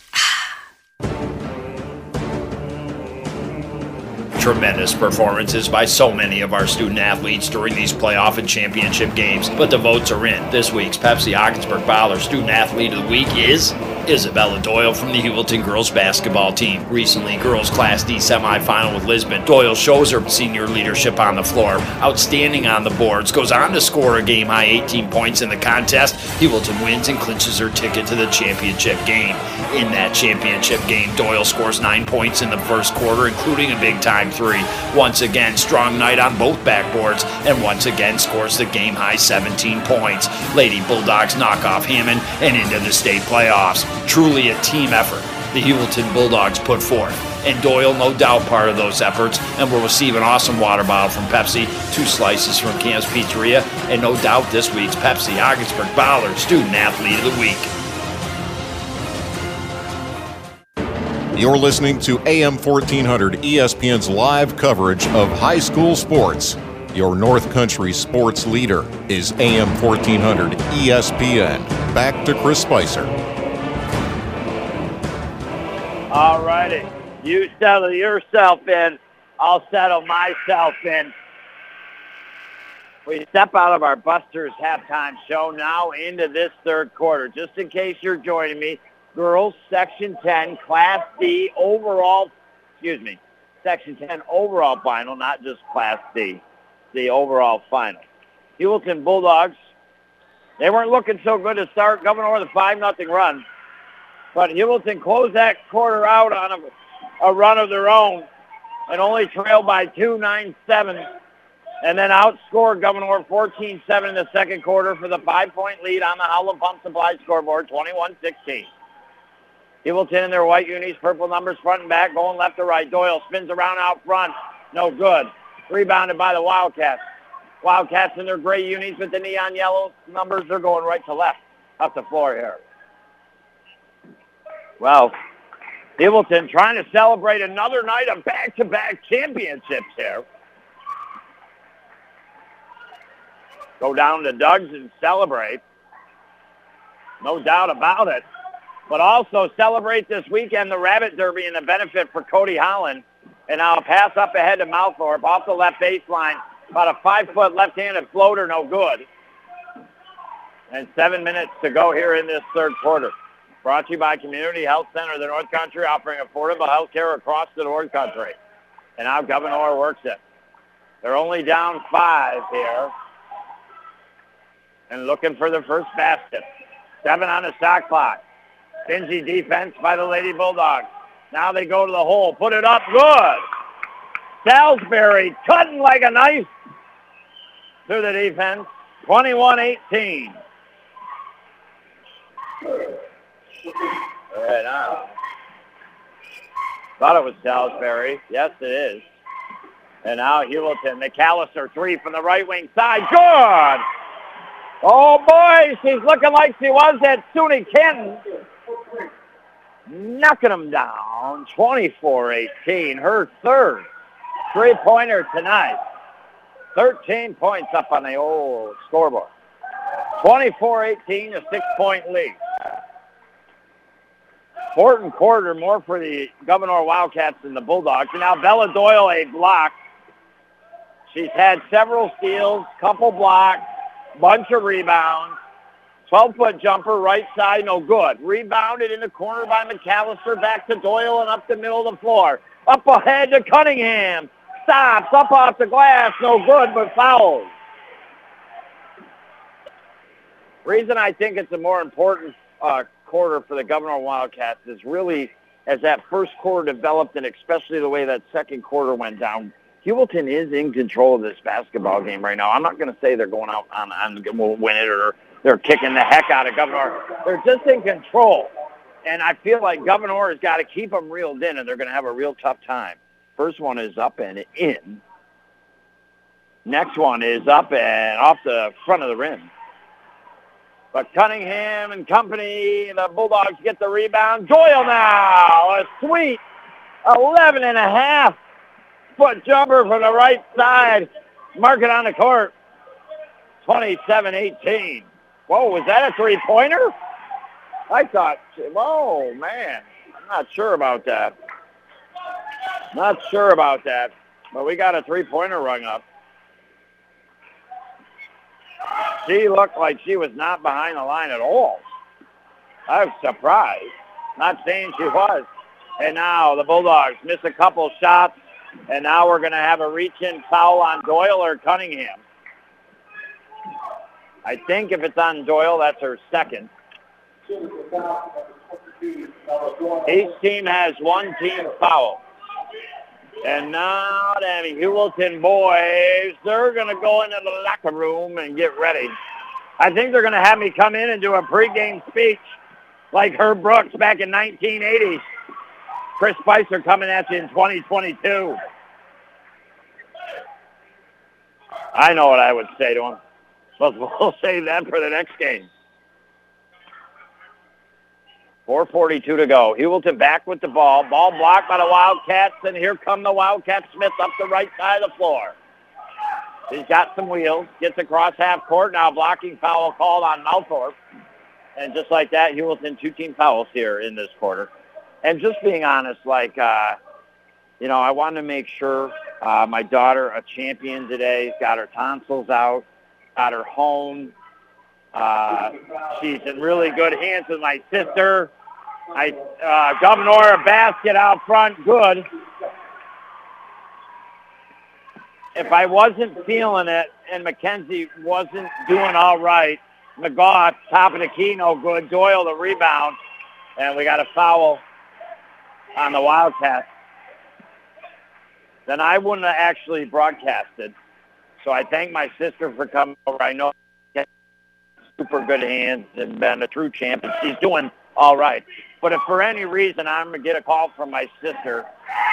Tremendous performances by so many of our student athletes during these playoff and championship games, but the votes are in. This week's Pepsi Ogdensburg Bottler Student Athlete of the Week is Isabella Doyle from the Heuvelton girls basketball team. Recently, girls Class D semifinal with Lisbon. Doyle shows her senior leadership on the floor, outstanding on the boards, goes on to score a game high 18 points in the contest. Heuvelton wins and clinches her ticket to the championship game. In that championship game, Doyle scores nine points in the first quarter, including a big time three. Once again, strong night on both backboards, and once again scores the game high 17 points. Lady Bulldogs knock off Hammond and into the state playoffs. Truly a team effort the Heuvelton Bulldogs put forth. And Doyle, no doubt, part of those efforts, and will receive an awesome water bottle from Pepsi, two slices from Cam's Pizzeria, and no doubt this week's Pepsi Ogdensburg Bottler Student Athlete of the Week. You're listening to AM 1400 ESPN's live coverage of high school sports. Your North Country sports leader is AM 1400 ESPN. Back to Chris Spicer. All righty. You settle yourself in. I'll settle myself in. We step out of our Busters halftime show now into this third quarter. Just in case you're joining me, girls section 10 class D overall, excuse me, section 10 overall final, not just class D, the overall final. Heuvelton Bulldogs, they weren't looking so good to start, Gouverneur with a 5 nothing run. But Heuvelton closed that quarter out on a, a run of their own and only trailed by 2, 9-7 and then outscored Gouverneur 14-7 in the second quarter for the five-point lead on the Howland Pump Supply scoreboard, 21-16. Heuvelton in their white unis, purple numbers front and back, going left to right. Doyle spins around out front. No good. Rebounded by the Wildcats. Wildcats in their gray unis with the neon yellow numbers. They're going right to left up the floor here. Well, Heuvelton trying to celebrate another night of back-to-back championships here. Go down to Doug's and celebrate. No doubt about it. But also celebrate this weekend the Rabbit Derby and the benefit for Cody Holland. And I'll pass up ahead to Malthorpe off the left baseline. About a five-foot left-handed floater, no good. And seven minutes to go here in this third quarter. Brought to you by Community Health Center of the North Country, offering affordable health care across the North Country. And now Gouverneur works it. They're only down five here. And looking for the first basket. Seven on the shot clock. Stingy defense by the Lady Bulldogs. Now they go to the hole. Put it up. Good. Salisbury cutting like a knife through the defense. 21-18. Right now. Thought it was Salisbury. Yes, it is. And now Heuvelton. McAllister, three from the right wing side. Good! Oh, boy, she's looking like she was at SUNY Canton. Knocking them down. 24-18. Her third three-pointer tonight. 13 points up on the old scoreboard. 24-18, a six-point lead. Fourth quarter, more for the Gouverneur Wildcats than the Bulldogs. And now Bella Doyle, a block. She's had several steals, couple blocks, bunch of rebounds. 12-foot jumper, right side, no good. Rebounded in the corner by McAllister, back to Doyle and up the middle of the floor. Up ahead to Cunningham. Stops, up off the glass, no good, but fouls. Reason I think it's a more important uh, quarter for the Gouverneur Wildcats is really as that first quarter developed and especially the way that second quarter went down. Heuvelton is in control of this basketball game right now. I'm not going to say they're going out on, on will win it or they're kicking the heck out of Gouverneur. They're just in control. And I feel like Gouverneur has got to keep them reeled in and they're going to have a real tough time. First one is up and in. Next one is up and off the front of the rim. But Cunningham and company, the Bulldogs get the rebound. Doyle now, a sweet 11 and a half foot jumper from the right side. Mark it on the court. 27-18. Whoa, was that a three-pointer? I thought, whoa, man. I'm not sure about that. Not sure about that. But we got a three-pointer rung up. She looked like she was not behind the line at all. I was surprised. Not saying she was. And now the Bulldogs miss a couple shots. And now we're going to have a reach-in foul on Doyle or Cunningham. I think if it's on Doyle, that's her second. Each team has one team foul. And now the Heuvelton boys, they're going to go into the locker room and get ready. I think they're going to have me come in and do a pregame speech like Herb Brooks back in 1980. Chris Spicer coming at you in 2022. I know what I would say to him. But we'll save that for the next game. 4.42 to go. Heuvelton back with the ball. Ball blocked by the Wildcats, and here come the Wildcat Smith up the right side of the floor. He's got some wheels. Gets across half court. Now blocking foul called on Malthorpe. And just like that, Heuvelton two-team fouls here in this quarter. And just being honest, like, uh, you know, I wanted to make sure uh, my daughter, a champion today, got her tonsils out, got her home. Uh, she's in really good hands with my sister. I uh, Gouverneur a basket out front, good. If I wasn't feeling it and Mackenzie wasn't doing all right, McGough top of the key, no good. Doyle the rebound, and we got a foul on the Wildcats. Then I wouldn't have actually broadcasted. So I thank my sister for coming over. I know she's super good hands and been a true champ, and she's doing all right. But if for any reason I'm going to get a call from my sister,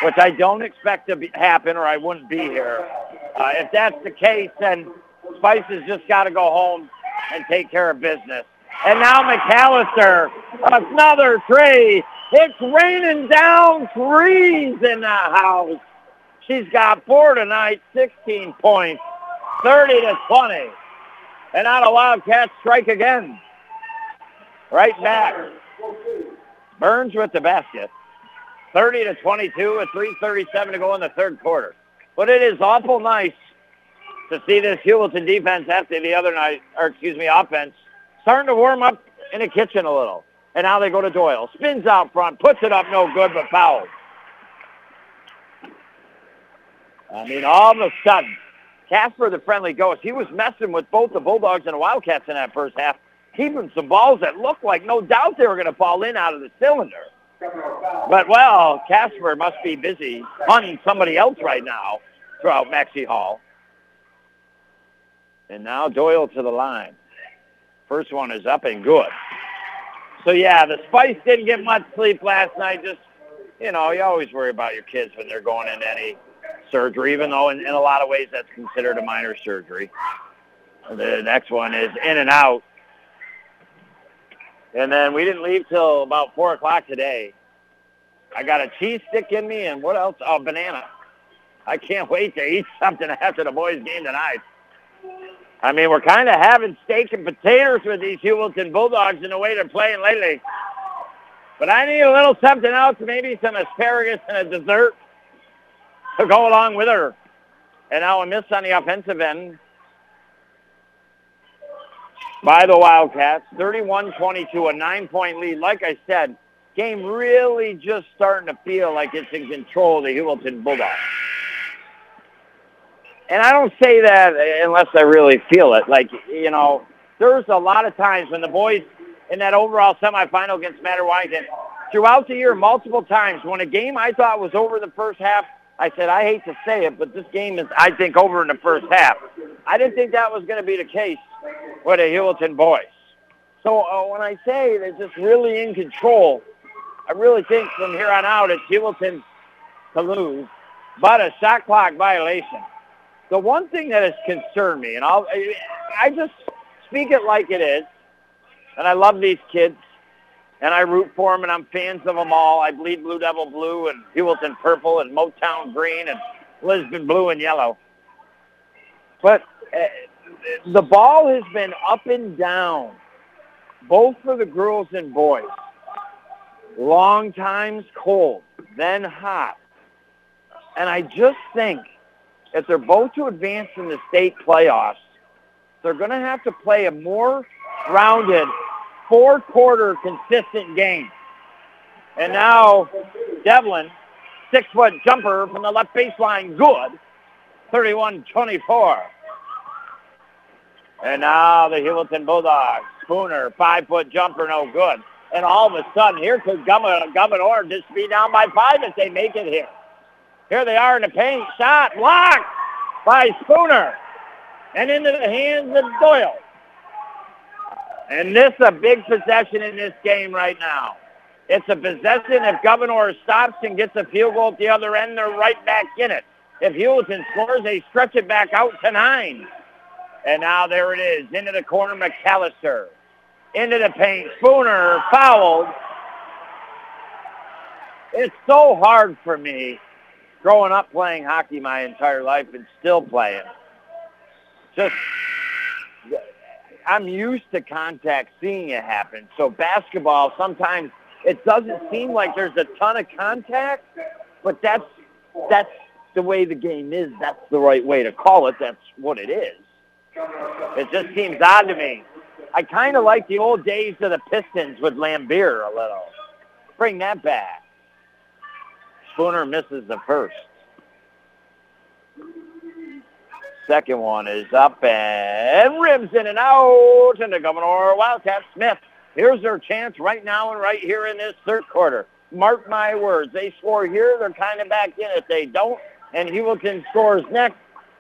which I don't expect to be, happen or I wouldn't be here, uh, if that's the case, then Spice has just got to go home and take care of business. And now McAllister, another three. It's raining down threes in the house. She's got four tonight, 16 points, 30 to 20. And now the Wildcats strike again. Right back. Burns with the basket. 30 to 22 with 3.37 to go in the third quarter. But it is awful nice to see this Heuvelton defense after the other night, or excuse me, offense, starting to warm up in the kitchen a little. And now they go to Doyle. Spins out front, puts it up no good, but fouled. I mean, all of a sudden, Casper, the friendly ghost, he was messing with both the Bulldogs and the Wildcats in that first half, keeping some balls that looked like no doubt they were going to fall in out of the cylinder. But, well, Casper must be busy hunting somebody else right now throughout Maxey Hall. And now Doyle to the line. First one is up and good. So, yeah, the Spice didn't get much sleep last night. Just, you know, you always worry about your kids when they're going into any surgery, even though in, in a lot of ways that's considered a minor surgery. The next one is in and out. And then we didn't leave till about 4 o'clock today. I got a cheese stick in me and what else? Oh, banana. I can't wait to eat something after the boys' game tonight. I mean, we're kind of having steak and potatoes with these Heuvelton Bulldogs in the way they're playing lately. But I need a little something else, maybe some asparagus and a dessert to go along with her. And now a miss on the offensive end by the Wildcats. 31-22, a nine-point lead. Like I said, game really just starting to feel like it's in control of the Heuvelton Bulldogs. And I don't say that unless I really feel it. Like, you know, there's a lot of times when the boys in that overall semifinal against Madrid-Waddington, throughout the year, multiple times, when a game I thought was over the first half, I said, I hate to say it, but this game is, I think, over in the first half. I didn't think that was going to be the case with the Heuvelton boys. So uh, when I say they're just really in control, I really think from here on out it's Heuvelton to lose, but a shot clock violation. The one thing that has concerned me, and I'll, I just speak it like it is, and I love these kids, and I root for them, and I'm fans of them all. I bleed Blue Devil blue and Heuvelton purple and Motown green and Lisbon blue and yellow. But uh, the ball has been up and down, both for the girls and boys. Long times cold, then hot. And I just think if they're both to advance in the state playoffs, they're going to have to play a more rounded, four-quarter consistent game. And now Devlin, six-foot jumper from the left baseline, good, 31-24. And now the Heuvelton Bulldogs. Spooner, five-foot jumper, no good. And all of a sudden, here could Gouverneur just be down by five if they make it here. Here they are in the paint. Shot blocked by Spooner. And into the hands of Doyle. And this is a big possession in this game right now. It's a possession. If Gouverneur stops and gets a field goal at the other end, they're right back in it. If Heuvelton scores, they stretch it back out to nine. And now there it is. Into the corner, McAllister. Into the paint. Spooner fouled. It's so hard for me growing up playing hockey my entire life and still playing. Just, I'm used to contact, seeing it happen. So basketball, sometimes it doesn't seem like there's a ton of contact, but that's that's the way the game is. That's the right way to call it. That's what it is. It just seems odd to me. I kind of like the old days of the Pistons with Laimbeer a little. Bring that back. Spooner misses the first. Second one is up and rims in and out. And the Gouverneur Wildcat Smith. Here's their chance right now and right here in this third quarter. Mark my words. They score here, they're kind of back in. If they don't, and Heuvelton scores next,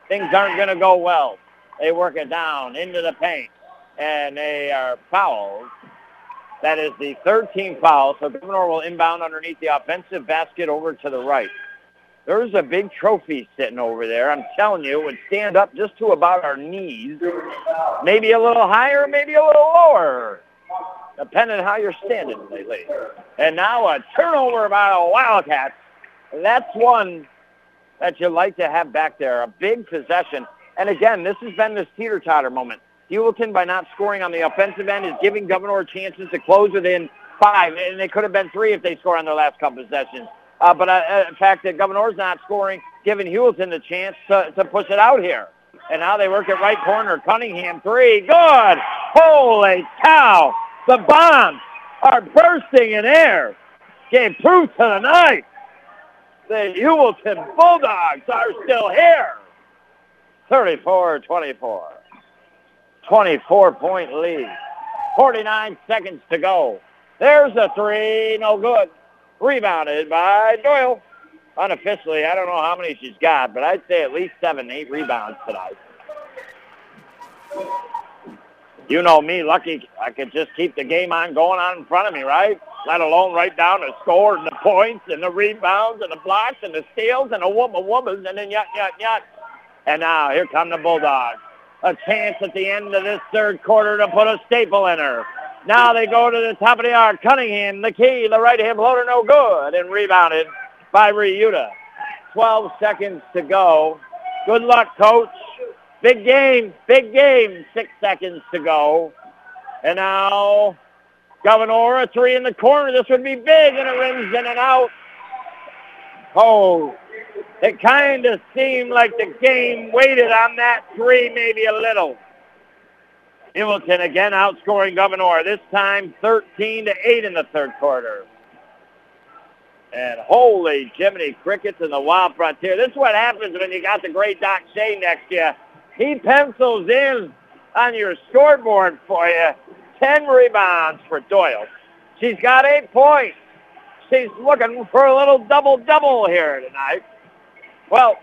things aren't going to go well. They work it down into the paint, and they are fouled. That is the 13th foul, so Gouverneur will inbound underneath the offensive basket over to the right. There's a big trophy sitting over there. I'm telling you, it would stand up just to about our knees. Maybe a little higher, maybe a little lower, depending on how you're standing lately. And now a turnover by the Wildcats. That's one that you like to have back there, a big possession. And again, this has been this teeter-totter moment. Heuvelton, by not scoring on the offensive end, is giving Gouverneur chances to close within five, and they could have been three if they score on their last couple possessions. Uh, but uh, the fact that Gouverneur's not scoring, giving Heuvelton the chance to, to push it out here. And now they work at right corner. Cunningham, three, good. Holy cow. The bombs are bursting in air. Gave proof to the night. The Heuvelton Bulldogs are still here. 34-24. 24-point lead. 49 seconds to go. There's a three, no good. Rebounded by Doyle. Unofficially, I don't know how many she's got, but I'd say at least seven, eight rebounds tonight. You know me, lucky I could just keep the game on going on in front of me, right? Let alone write down the scores and the points and the rebounds and the blocks and the steals and the whoopah whoopahs and then yut, yut, yut. And now here come the Bulldogs. A chance at the end of this third quarter to put a staple in her. Now they go to the top of the arc. Cunningham, the key, the right hand floater, no good, and rebounded by Ryuta. 12 seconds to go. Good luck, coach. Big game, big game. Six seconds to go. And now Gouverneur, a three in the corner. This would be big, and it rims in and out. Oh, it kind of seemed like the game waited on that three maybe a little. Heuvelton again outscoring Gouverneur, this time 13 to 8 in the third quarter. And holy Jiminy Crickets and the Wild Frontier. This is what happens when you got the great Doc Shane next to you. He pencils in on your scoreboard for you 10 rebounds for Doyle. She's got eight points. She's looking for a little double-double here tonight. Well,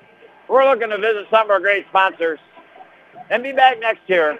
we're looking to visit some of our great sponsors and be back next year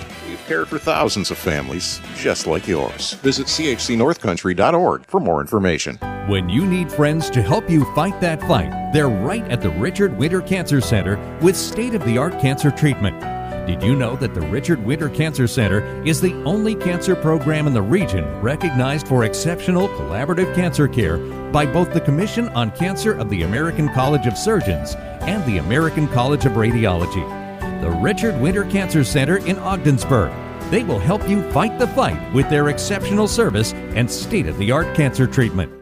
cared for thousands of families just like yours. Visit chcnorthcountry.org for more information. When you need friends to help you fight that fight, they're right at the Richard Winter Cancer Center with state of the art cancer treatment. Did you know that the Richard Winter Cancer Center is the only cancer program in the region recognized for exceptional collaborative cancer care by both the Commission on Cancer of the American College of Surgeons and the American College of Radiology? The Richard Winter Cancer Center in Ogdensburg. They will help you fight the fight with their exceptional service and state of the art cancer treatment.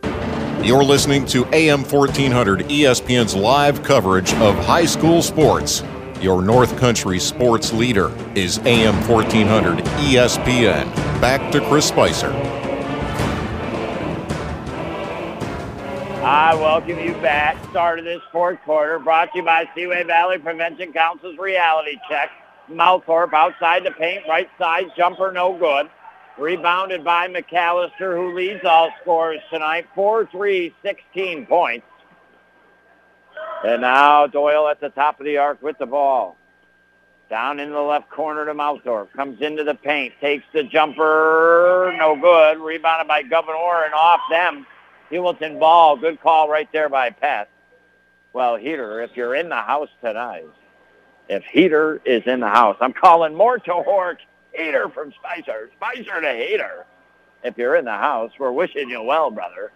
You're listening to AM 1400 ESPN's live coverage of high school sports. Your North Country sports leader is AM 1400 ESPN. Back to Chris Spicer. I welcome you back. Start of this fourth quarter brought to you by Seaway Valley Prevention Council's reality check. Malthorpe outside the paint, right side, jumper no good. Rebounded by McAllister, who leads all scorers tonight. 4-3, 16 points. And now Doyle at the top of the arc with the ball. Down in the left corner to Malthorpe. Comes into the paint. Takes the jumper. No good. Rebounded by Gouverneur and off them. Heuvelton ball. Good call right there by Pat. Well, Heater, if you're in the house tonight, if Heater is in the house, I'm calling more to Hork. Heater from Spicer. Spicer to Heater. If you're in the house, we're wishing you well, brother.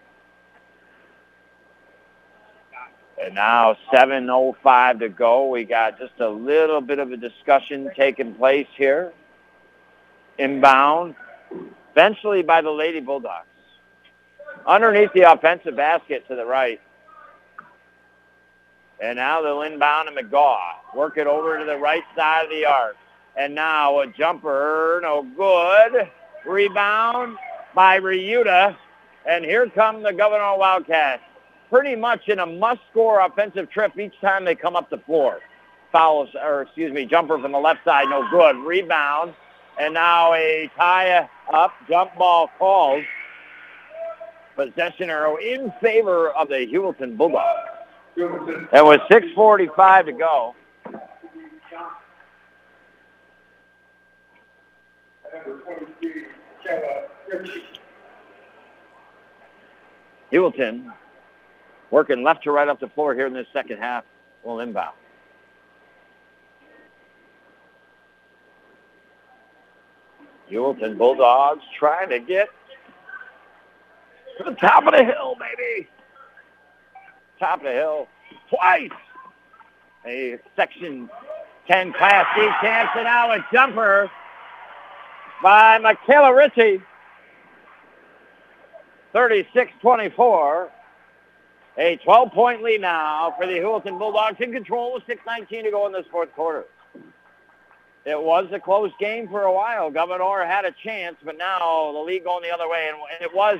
And now 7.05 to go. We got just a little bit of a discussion taking place here. Inbound. Eventually by the Lady Bulldogs. Underneath the offensive basket to the right. And now they'll inbound to McGaw. Work it over to the right side of the arc. And now a jumper, no good. Rebound by Ryuta. And here come the Gouverneur Wildcats. Pretty much in a must-score offensive trip each time they come up the floor. Fouls, or excuse me, jumper from the left side, no good. Rebound. And now a tie up, jump ball called. Possession arrow in favor of the Heuvelton Bulldogs. And was 6.45 to go, Heuvelton working left to right up the floor here in this second half will inbound. Heuvelton Bulldogs trying to get to the top of the hill, baby. Top of the hill twice. A Section 10 Class D and now a jumper by Michaela Ritchie. 36-24. A 12-point lead now for the Heuvelton Bulldogs in control with 6.19 to go in this fourth quarter. It was a close game for a while. Gouverneur had a chance, but now the lead going the other way, and it was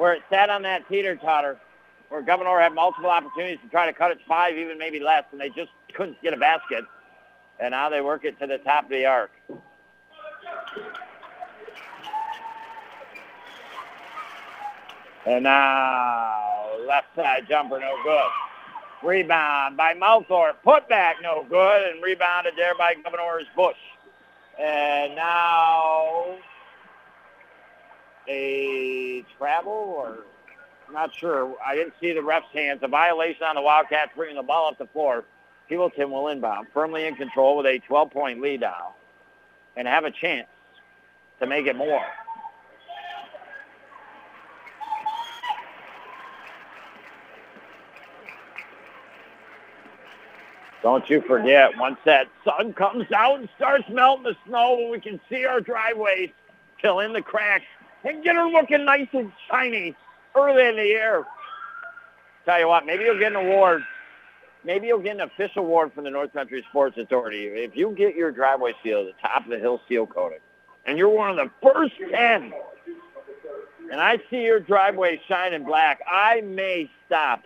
where it sat on that teeter-totter, where Gouverneur had multiple opportunities to try to cut it five, even maybe less, and they just couldn't get a basket. And now they work it to the top of the arc. And now left side jumper, no good. Rebound by Malthorpe. Put back, no good. And rebounded there by Gouverneur's Bush. And now a travel or not sure. I didn't see the ref's hands. A violation on the Wildcats bringing the ball up the floor. Heuvelton will inbound, firmly in control with a 12-point lead now and have a chance to make it more. Don't you forget, once that sun comes out and starts melting the snow, we can see our driveways fill in the cracks and get her looking nice and shiny early in the year. Tell you what, maybe you'll get an award. Maybe you'll get an official award from the North Country Sports Authority. If you get your driveway sealed, the top of the hill seal coated, and you're one of the first 10, and I see your driveway shining black, I may stop,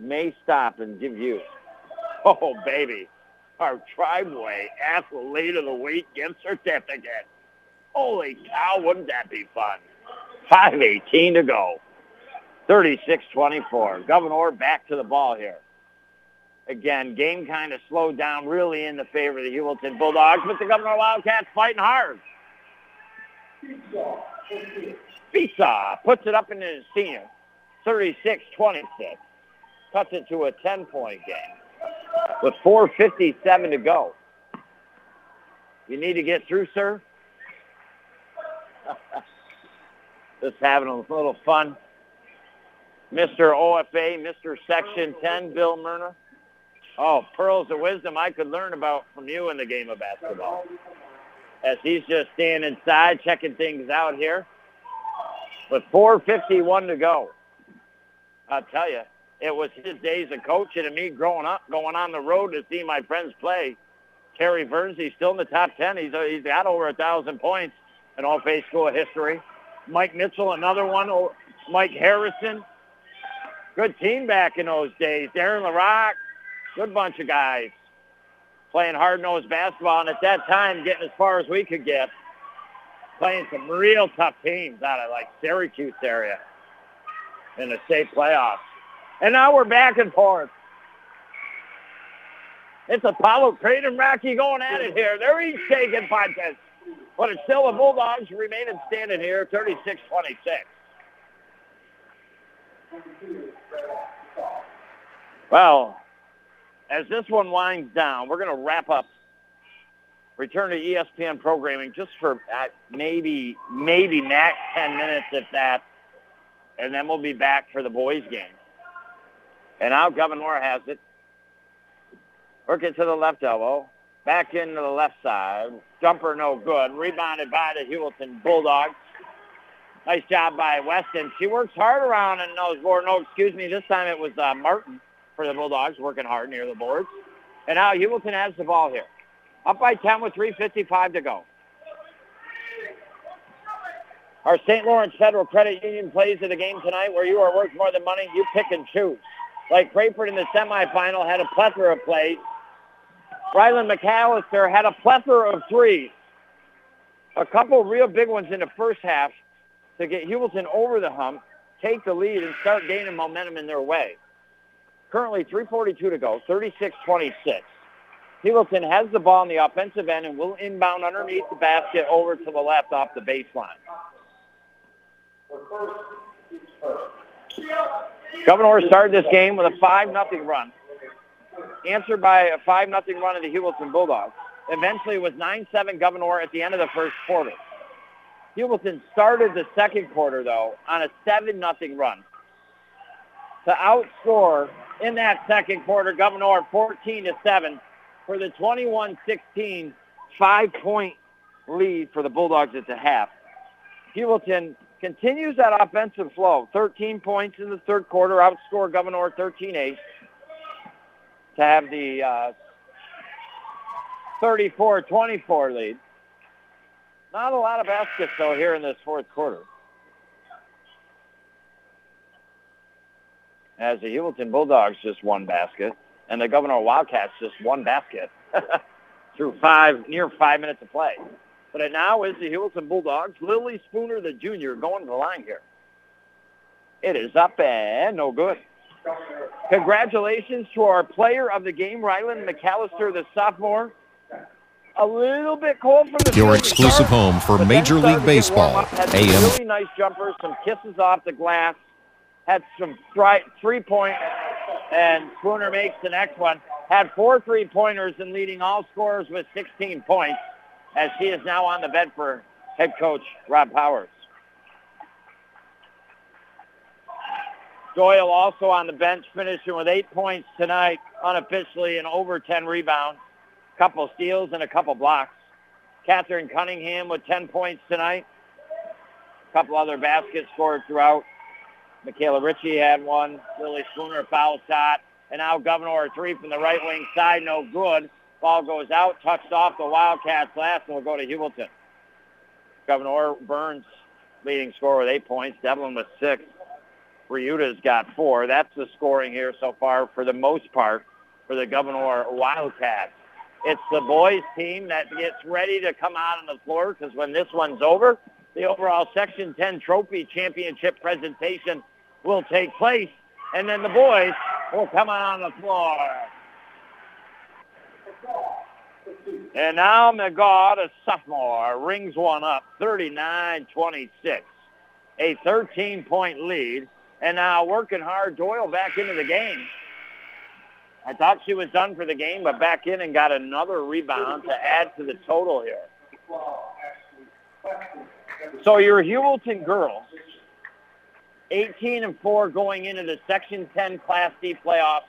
may stop and give you Oh, baby. Our driveway athlete of the week gift certificate. Holy cow, wouldn't that be fun? 5.18 to go. 36-24. Gouverneur back to the ball here. Again, game kind of slowed down really in the favor of the Heuvelton Bulldogs, but the Gouverneur Wildcats fighting hard. Pizza puts it up in the senior. 36-26. Cuts it to a 10-point game with 4.57 to go. You need to get through, sir? Just having a little fun. Mr. OFA, Mr. Section 10, Bill Myrna. Oh, pearls of wisdom I could learn about from you in the game of basketball. As he's just standing inside, checking things out here. With 4.51 to go. I'll tell you, it was his days of coaching and me growing up, going on the road to see my friends play. Terry he's still in the top 10. He's, he's got over a 1,000 points in all phase school history. Mike Mitchell, another one. Oh, Mike Harrison. Good team back in those days. Darren LaRock, good bunch of guys playing hard-nosed basketball. And at that time, getting as far as we could get, playing some real tough teams out of like Syracuse area in the state playoffs. And now we're back and forth. It's Apollo and Rocky going at it here. They're each taking punches. But it's still the Bulldogs remaining standing here, 36-26. Well, as this one winds down, we're going to wrap up, return to ESPN programming just for uh, maybe, maybe max 10 minutes if that, and then we'll be back for the boys game. And now Gouverneur has it. Work it to the left elbow. Back into the left side. Jumper no good. Rebounded by the Heuvelton Bulldogs. Nice job by Weston. She works hard around in those boards. No, excuse me. This time it was uh, Martin for the Bulldogs working hard near the boards. And now Heuvelton has the ball here. Up by 10 with 3.55 to go. Our St. Lawrence Federal Credit Union plays in the game tonight where you are worth more than money. You pick and choose like Crayford in the semifinal had a plethora of plays. Ryland McAllister had a plethora of threes. A couple real big ones in the first half to get Heuvelton over the hump, take the lead, and start gaining momentum in their way. Currently 3.42 to go, 36-26. Heuvelton has the ball on the offensive end and will inbound underneath the basket over to the left off the baseline. Gouverneur started this game with a 5-0 run, answered by a 5-0 run of the Heuvelton Bulldogs. Eventually, it was 9-7 Gouverneur at the end of the first quarter. Heuvelton started the second quarter, though, on a 7-0 run to outscore in that second quarter Gouverneur 14 to 7 for the 21-16 five-point lead for the Bulldogs at the half. Heuvelton continues that offensive flow. 13 points in the third quarter, outscore Gouverneur 13-8 to have the uh, 34-24 lead. Not a lot of baskets, though, here in this fourth quarter. As the Heuvelton Bulldogs just one basket, and the Gouverneur Wildcats just one basket through five, near five minutes of play. But it now is the Heuvelton Bulldogs. Lily Spooner, the junior, going to the line here. It is up and no good. Congratulations to our player of the game, Ryland McAllister, the sophomore. A little bit cold from the Your exclusive home for Major League Baseball. Had AM. really nice jumpers, some kisses off the glass. Had some three-point, and Spooner makes the next one. Had four three-pointers and leading all scorers with 16 points as she is now on the bed for head coach Rob Powers. Doyle also on the bench, finishing with eight points tonight, unofficially, and over 10 rebounds, a couple steals, and a couple blocks. Catherine Cunningham with 10 points tonight. A couple other baskets scored throughout. Michaela Ritchie had one. Lily Spooner foul shot. And now Gouverneur three from the right wing side, no good. Ball goes out, touched off the Wildcats last, and will go to Heuvelton. Gouverneur Burns leading scorer with eight points. Devlin with six. Ryuta's got four. That's the scoring here so far for the most part for the Gouverneur Wildcats. It's the boys team that gets ready to come out on the floor because when this one's over, the overall Section 10 Trophy Championship presentation will take place, and then the boys will come out on the floor. And now McGaw, a sophomore, rings one up, 39-26. A 13-point lead. And now working hard, Doyle back into the game. I thought she was done for the game, but back in and got another rebound to add to the total here. So your Heuvelton girls, 18 and 4 going into the Section 10 Class D playoffs,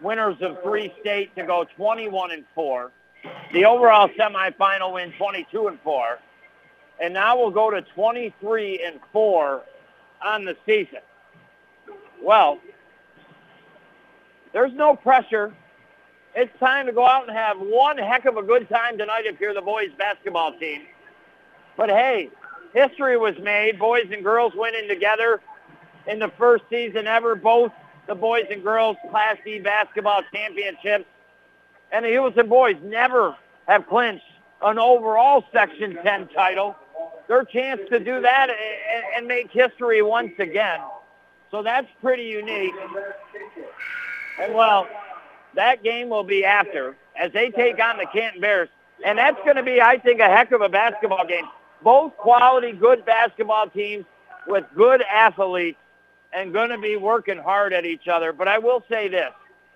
winners of three state to go 21 and 4. The overall semifinal win 22 and 4. And now we'll go to 23 and 4 on the season. Well, there's no pressure. It's time to go out and have one heck of a good time tonight if you're the boys basketball team. But hey, history was made. Boys and girls winning together in the first season ever, both the boys and girls Class D basketball championships. And the Heuvelton boys never have clinched an overall Section 10 title. Their chance to do that and make history once again. So that's pretty unique. And well, that game will be after as they take on the Canton Bears. And that's going to be, I think, a heck of a basketball game. Both quality, good basketball teams with good athletes and going to be working hard at each other. But I will say this.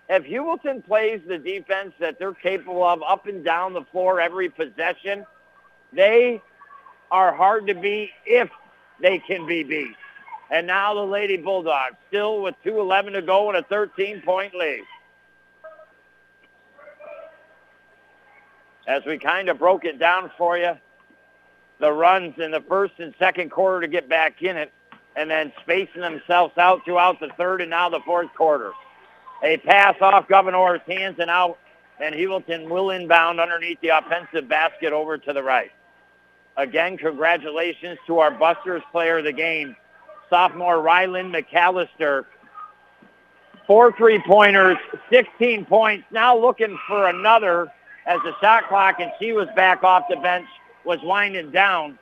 If Heuvelton plays the defense that they're capable of up and down the floor every possession, they are hard to beat if they can be beat. And now the Lady Bulldogs still with 2.11 to go and a 13-point lead. As we kind of broke it down for you, the runs in the first and second quarter to get back in it, and then spacing themselves out throughout the third and now the fourth quarter. A pass off Gouverneur's hands and out, and Heuvelton will inbound underneath the offensive basket over to the right. Again, congratulations to our Busters player of the game, sophomore Ryland McAllister. Four three-pointers, 16 points. Now looking for another as the shot clock, and she was back off the bench, was winding down.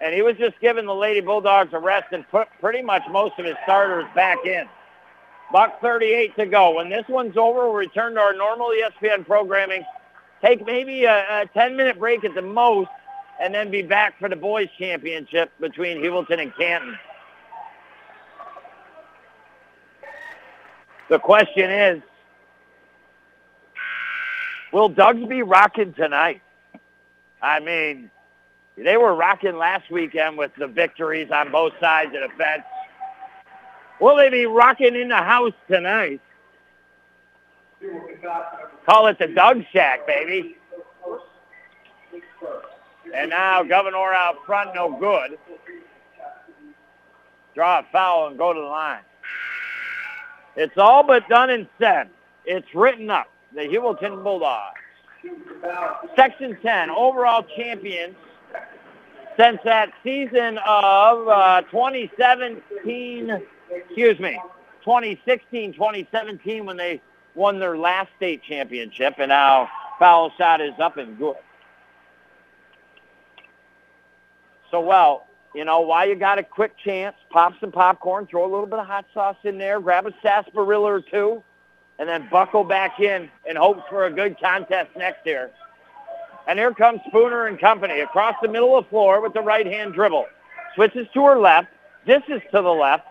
And he was just giving the Lady Bulldogs a rest and put pretty much most of his starters back in. Buck 38 to go. When this one's over, we'll return to our normal ESPN programming. Take maybe a, a 10-minute break at the most, and then be back for the boys' championship between Heuvelton and Canton. The question is, will Dugs be rocking tonight? I mean, they were rocking last weekend with the victories on both sides of the fence. Will they be rocking in the house tonight? Call it the Doug Shack, baby. And now Gouverneur out front, no good. draw a foul, and go to the line. It's all but done and said. It's written up. The Heuvelton Bulldogs. Section 10, overall champions since that season of uh, 2017, excuse me, 2016, 2017 when they won their last state championship, and now foul shot is up and good. So, well, you know, while you got a quick chance, pop some popcorn, throw a little bit of hot sauce in there, grab a sarsaparilla or two, and then buckle back in in hopes for a good contest next year. And here comes Spooner and company across the middle of the floor with the right-hand dribble. Switches to her left, dishes to the left.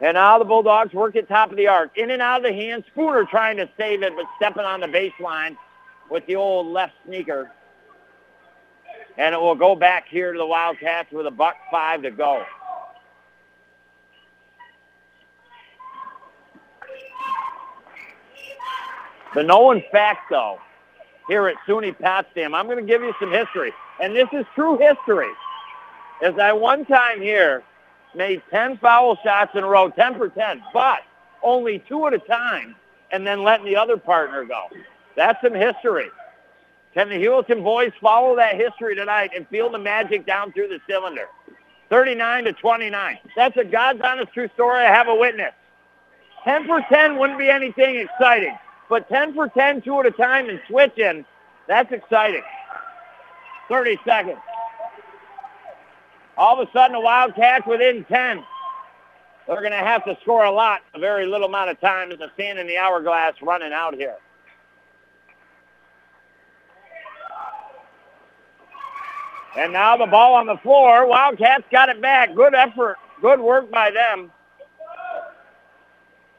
And now the Bulldogs work at top of the arc. In and out of the hand. Spooner trying to save it, but stepping on the baseline with the old left sneaker. And it will go back here to the Wildcats with a buck five to go. The known fact, though, here at SUNY Potsdam, I'm going to give you some history. And this is true history. As I one time here made 10 foul shots in a row, 10 for 10, but only two at a time, and then letting the other partner go. That's some history. Can the Heuvelton boys follow that history tonight and feel the magic down through the cylinder? 39 to 29. That's a God's honest true story. I have a witness. 10 for 10 wouldn't be anything exciting, but 10 for 10, two at a time and switching, that's exciting. 30 seconds. All of a sudden, the Wildcats within 10. They're going to have to score a lot, a very little amount of time. There's a sand in the hourglass running out here. And now the ball on the floor. Wildcats got it back. Good effort. Good work by them.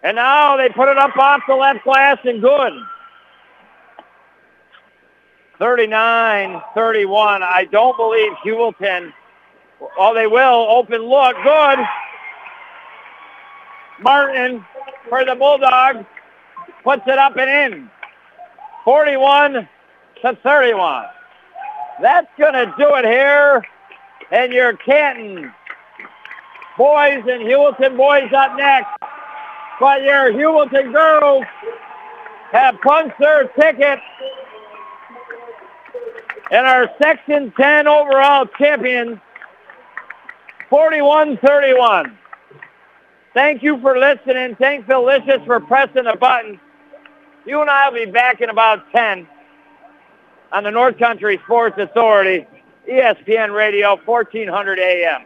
And now they put it up off the left glass and good. 39-31. I don't believe Heuvelton. Oh, they will. Open look. Good. Martin for the Bulldogs puts it up and in. 41 to 31. That's going to do it here. And your Canton boys and Heuvelton boys up next. But your Heuvelton girls have punched their ticket and our Section 10 overall champions, 41-31. Thank you for listening. Thank Felicius for pressing the button. You and I will be back in about 10 on the North Country Sports Authority, ESPN Radio, 1400 AM.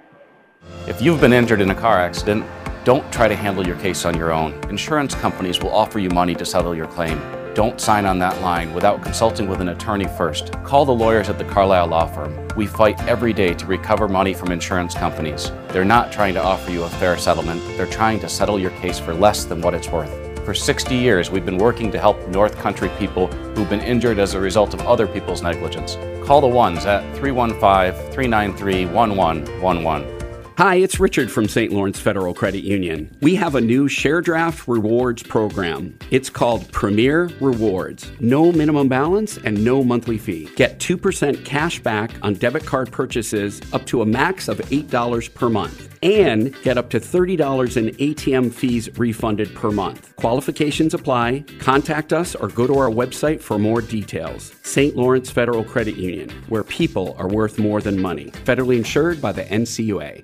If you've been injured in a car accident, don't try to handle your case on your own. Insurance companies will offer you money to settle your claim. Don't sign on that line without consulting with an attorney first. Call the lawyers at the Carlisle Law Firm. We fight every day to recover money from insurance companies. They're not trying to offer you a fair settlement, they're trying to settle your case for less than what it's worth. For 60 years, we've been working to help North Country people who've been injured as a result of other people's negligence. Call the ones at 315 393 1111. Hi, it's Richard from St. Lawrence Federal Credit Union. We have a new share draft rewards program. It's called Premier Rewards. No minimum balance and no monthly fee. Get 2% cash back on debit card purchases up to a max of $8 per month. And get up to $30 in ATM fees refunded per month. Qualifications apply. Contact us or go to our website for more details. St. Lawrence Federal Credit Union, where people are worth more than money. Federally insured by the NCUA.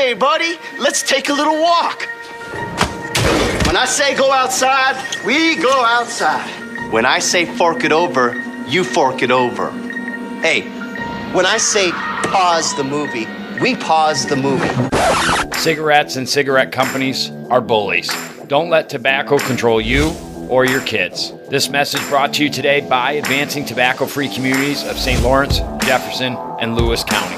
Hey, buddy, let's take a little walk. When I say go outside, we go outside. When I say fork it over, you fork it over. Hey, when I say pause the movie, we pause the movie. Cigarettes and cigarette companies are bullies. Don't let tobacco control you or your kids. This message brought to you today by Advancing Tobacco Free Communities of St. Lawrence, Jefferson, and Lewis County.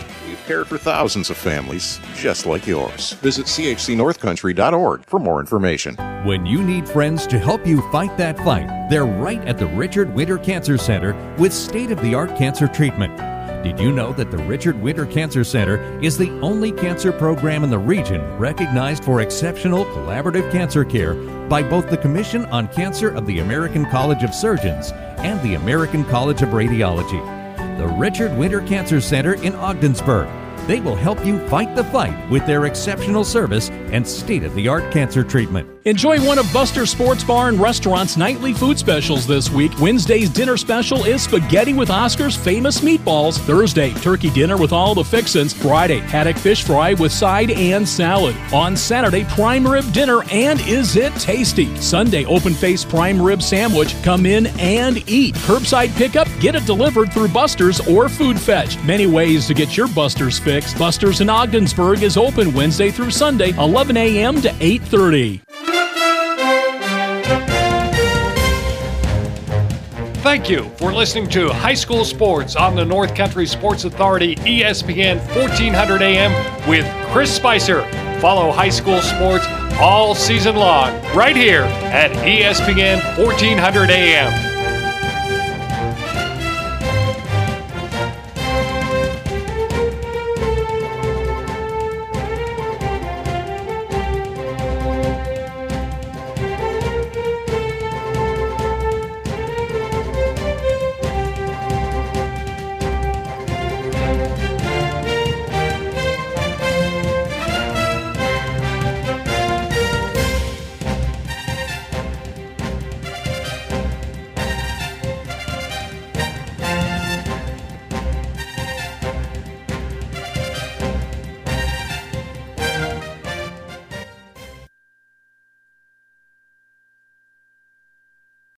cared for thousands of families just like yours. Visit chcnorthcountry.org for more information. When you need friends to help you fight that fight, they're right at the Richard Winter Cancer Center with state of the art cancer treatment. Did you know that the Richard Winter Cancer Center is the only cancer program in the region recognized for exceptional collaborative cancer care by both the Commission on Cancer of the American College of Surgeons and the American College of Radiology? The Richard Winter Cancer Center in Ogdensburg. They will help you fight the fight with their exceptional service and state of the art cancer treatment. Enjoy one of Buster Sports Bar and Restaurant's nightly food specials this week. Wednesday's dinner special is spaghetti with Oscar's famous meatballs. Thursday, turkey dinner with all the fixins. Friday, haddock fish fry with side and salad. On Saturday, prime rib dinner and is it tasty? Sunday, open face prime rib sandwich. Come in and eat. Curbside pickup, get it delivered through Buster's or Food Fetch. Many ways to get your Buster's fix. Buster's in Is open Wednesday through Sunday, 11 a.m. to 8:30. Thank you for listening to High School Sports on the North Country Sports Authority ESPN 1400 AM with Chris Spicer. Follow high school sports all season long right here at ESPN 1400 AM.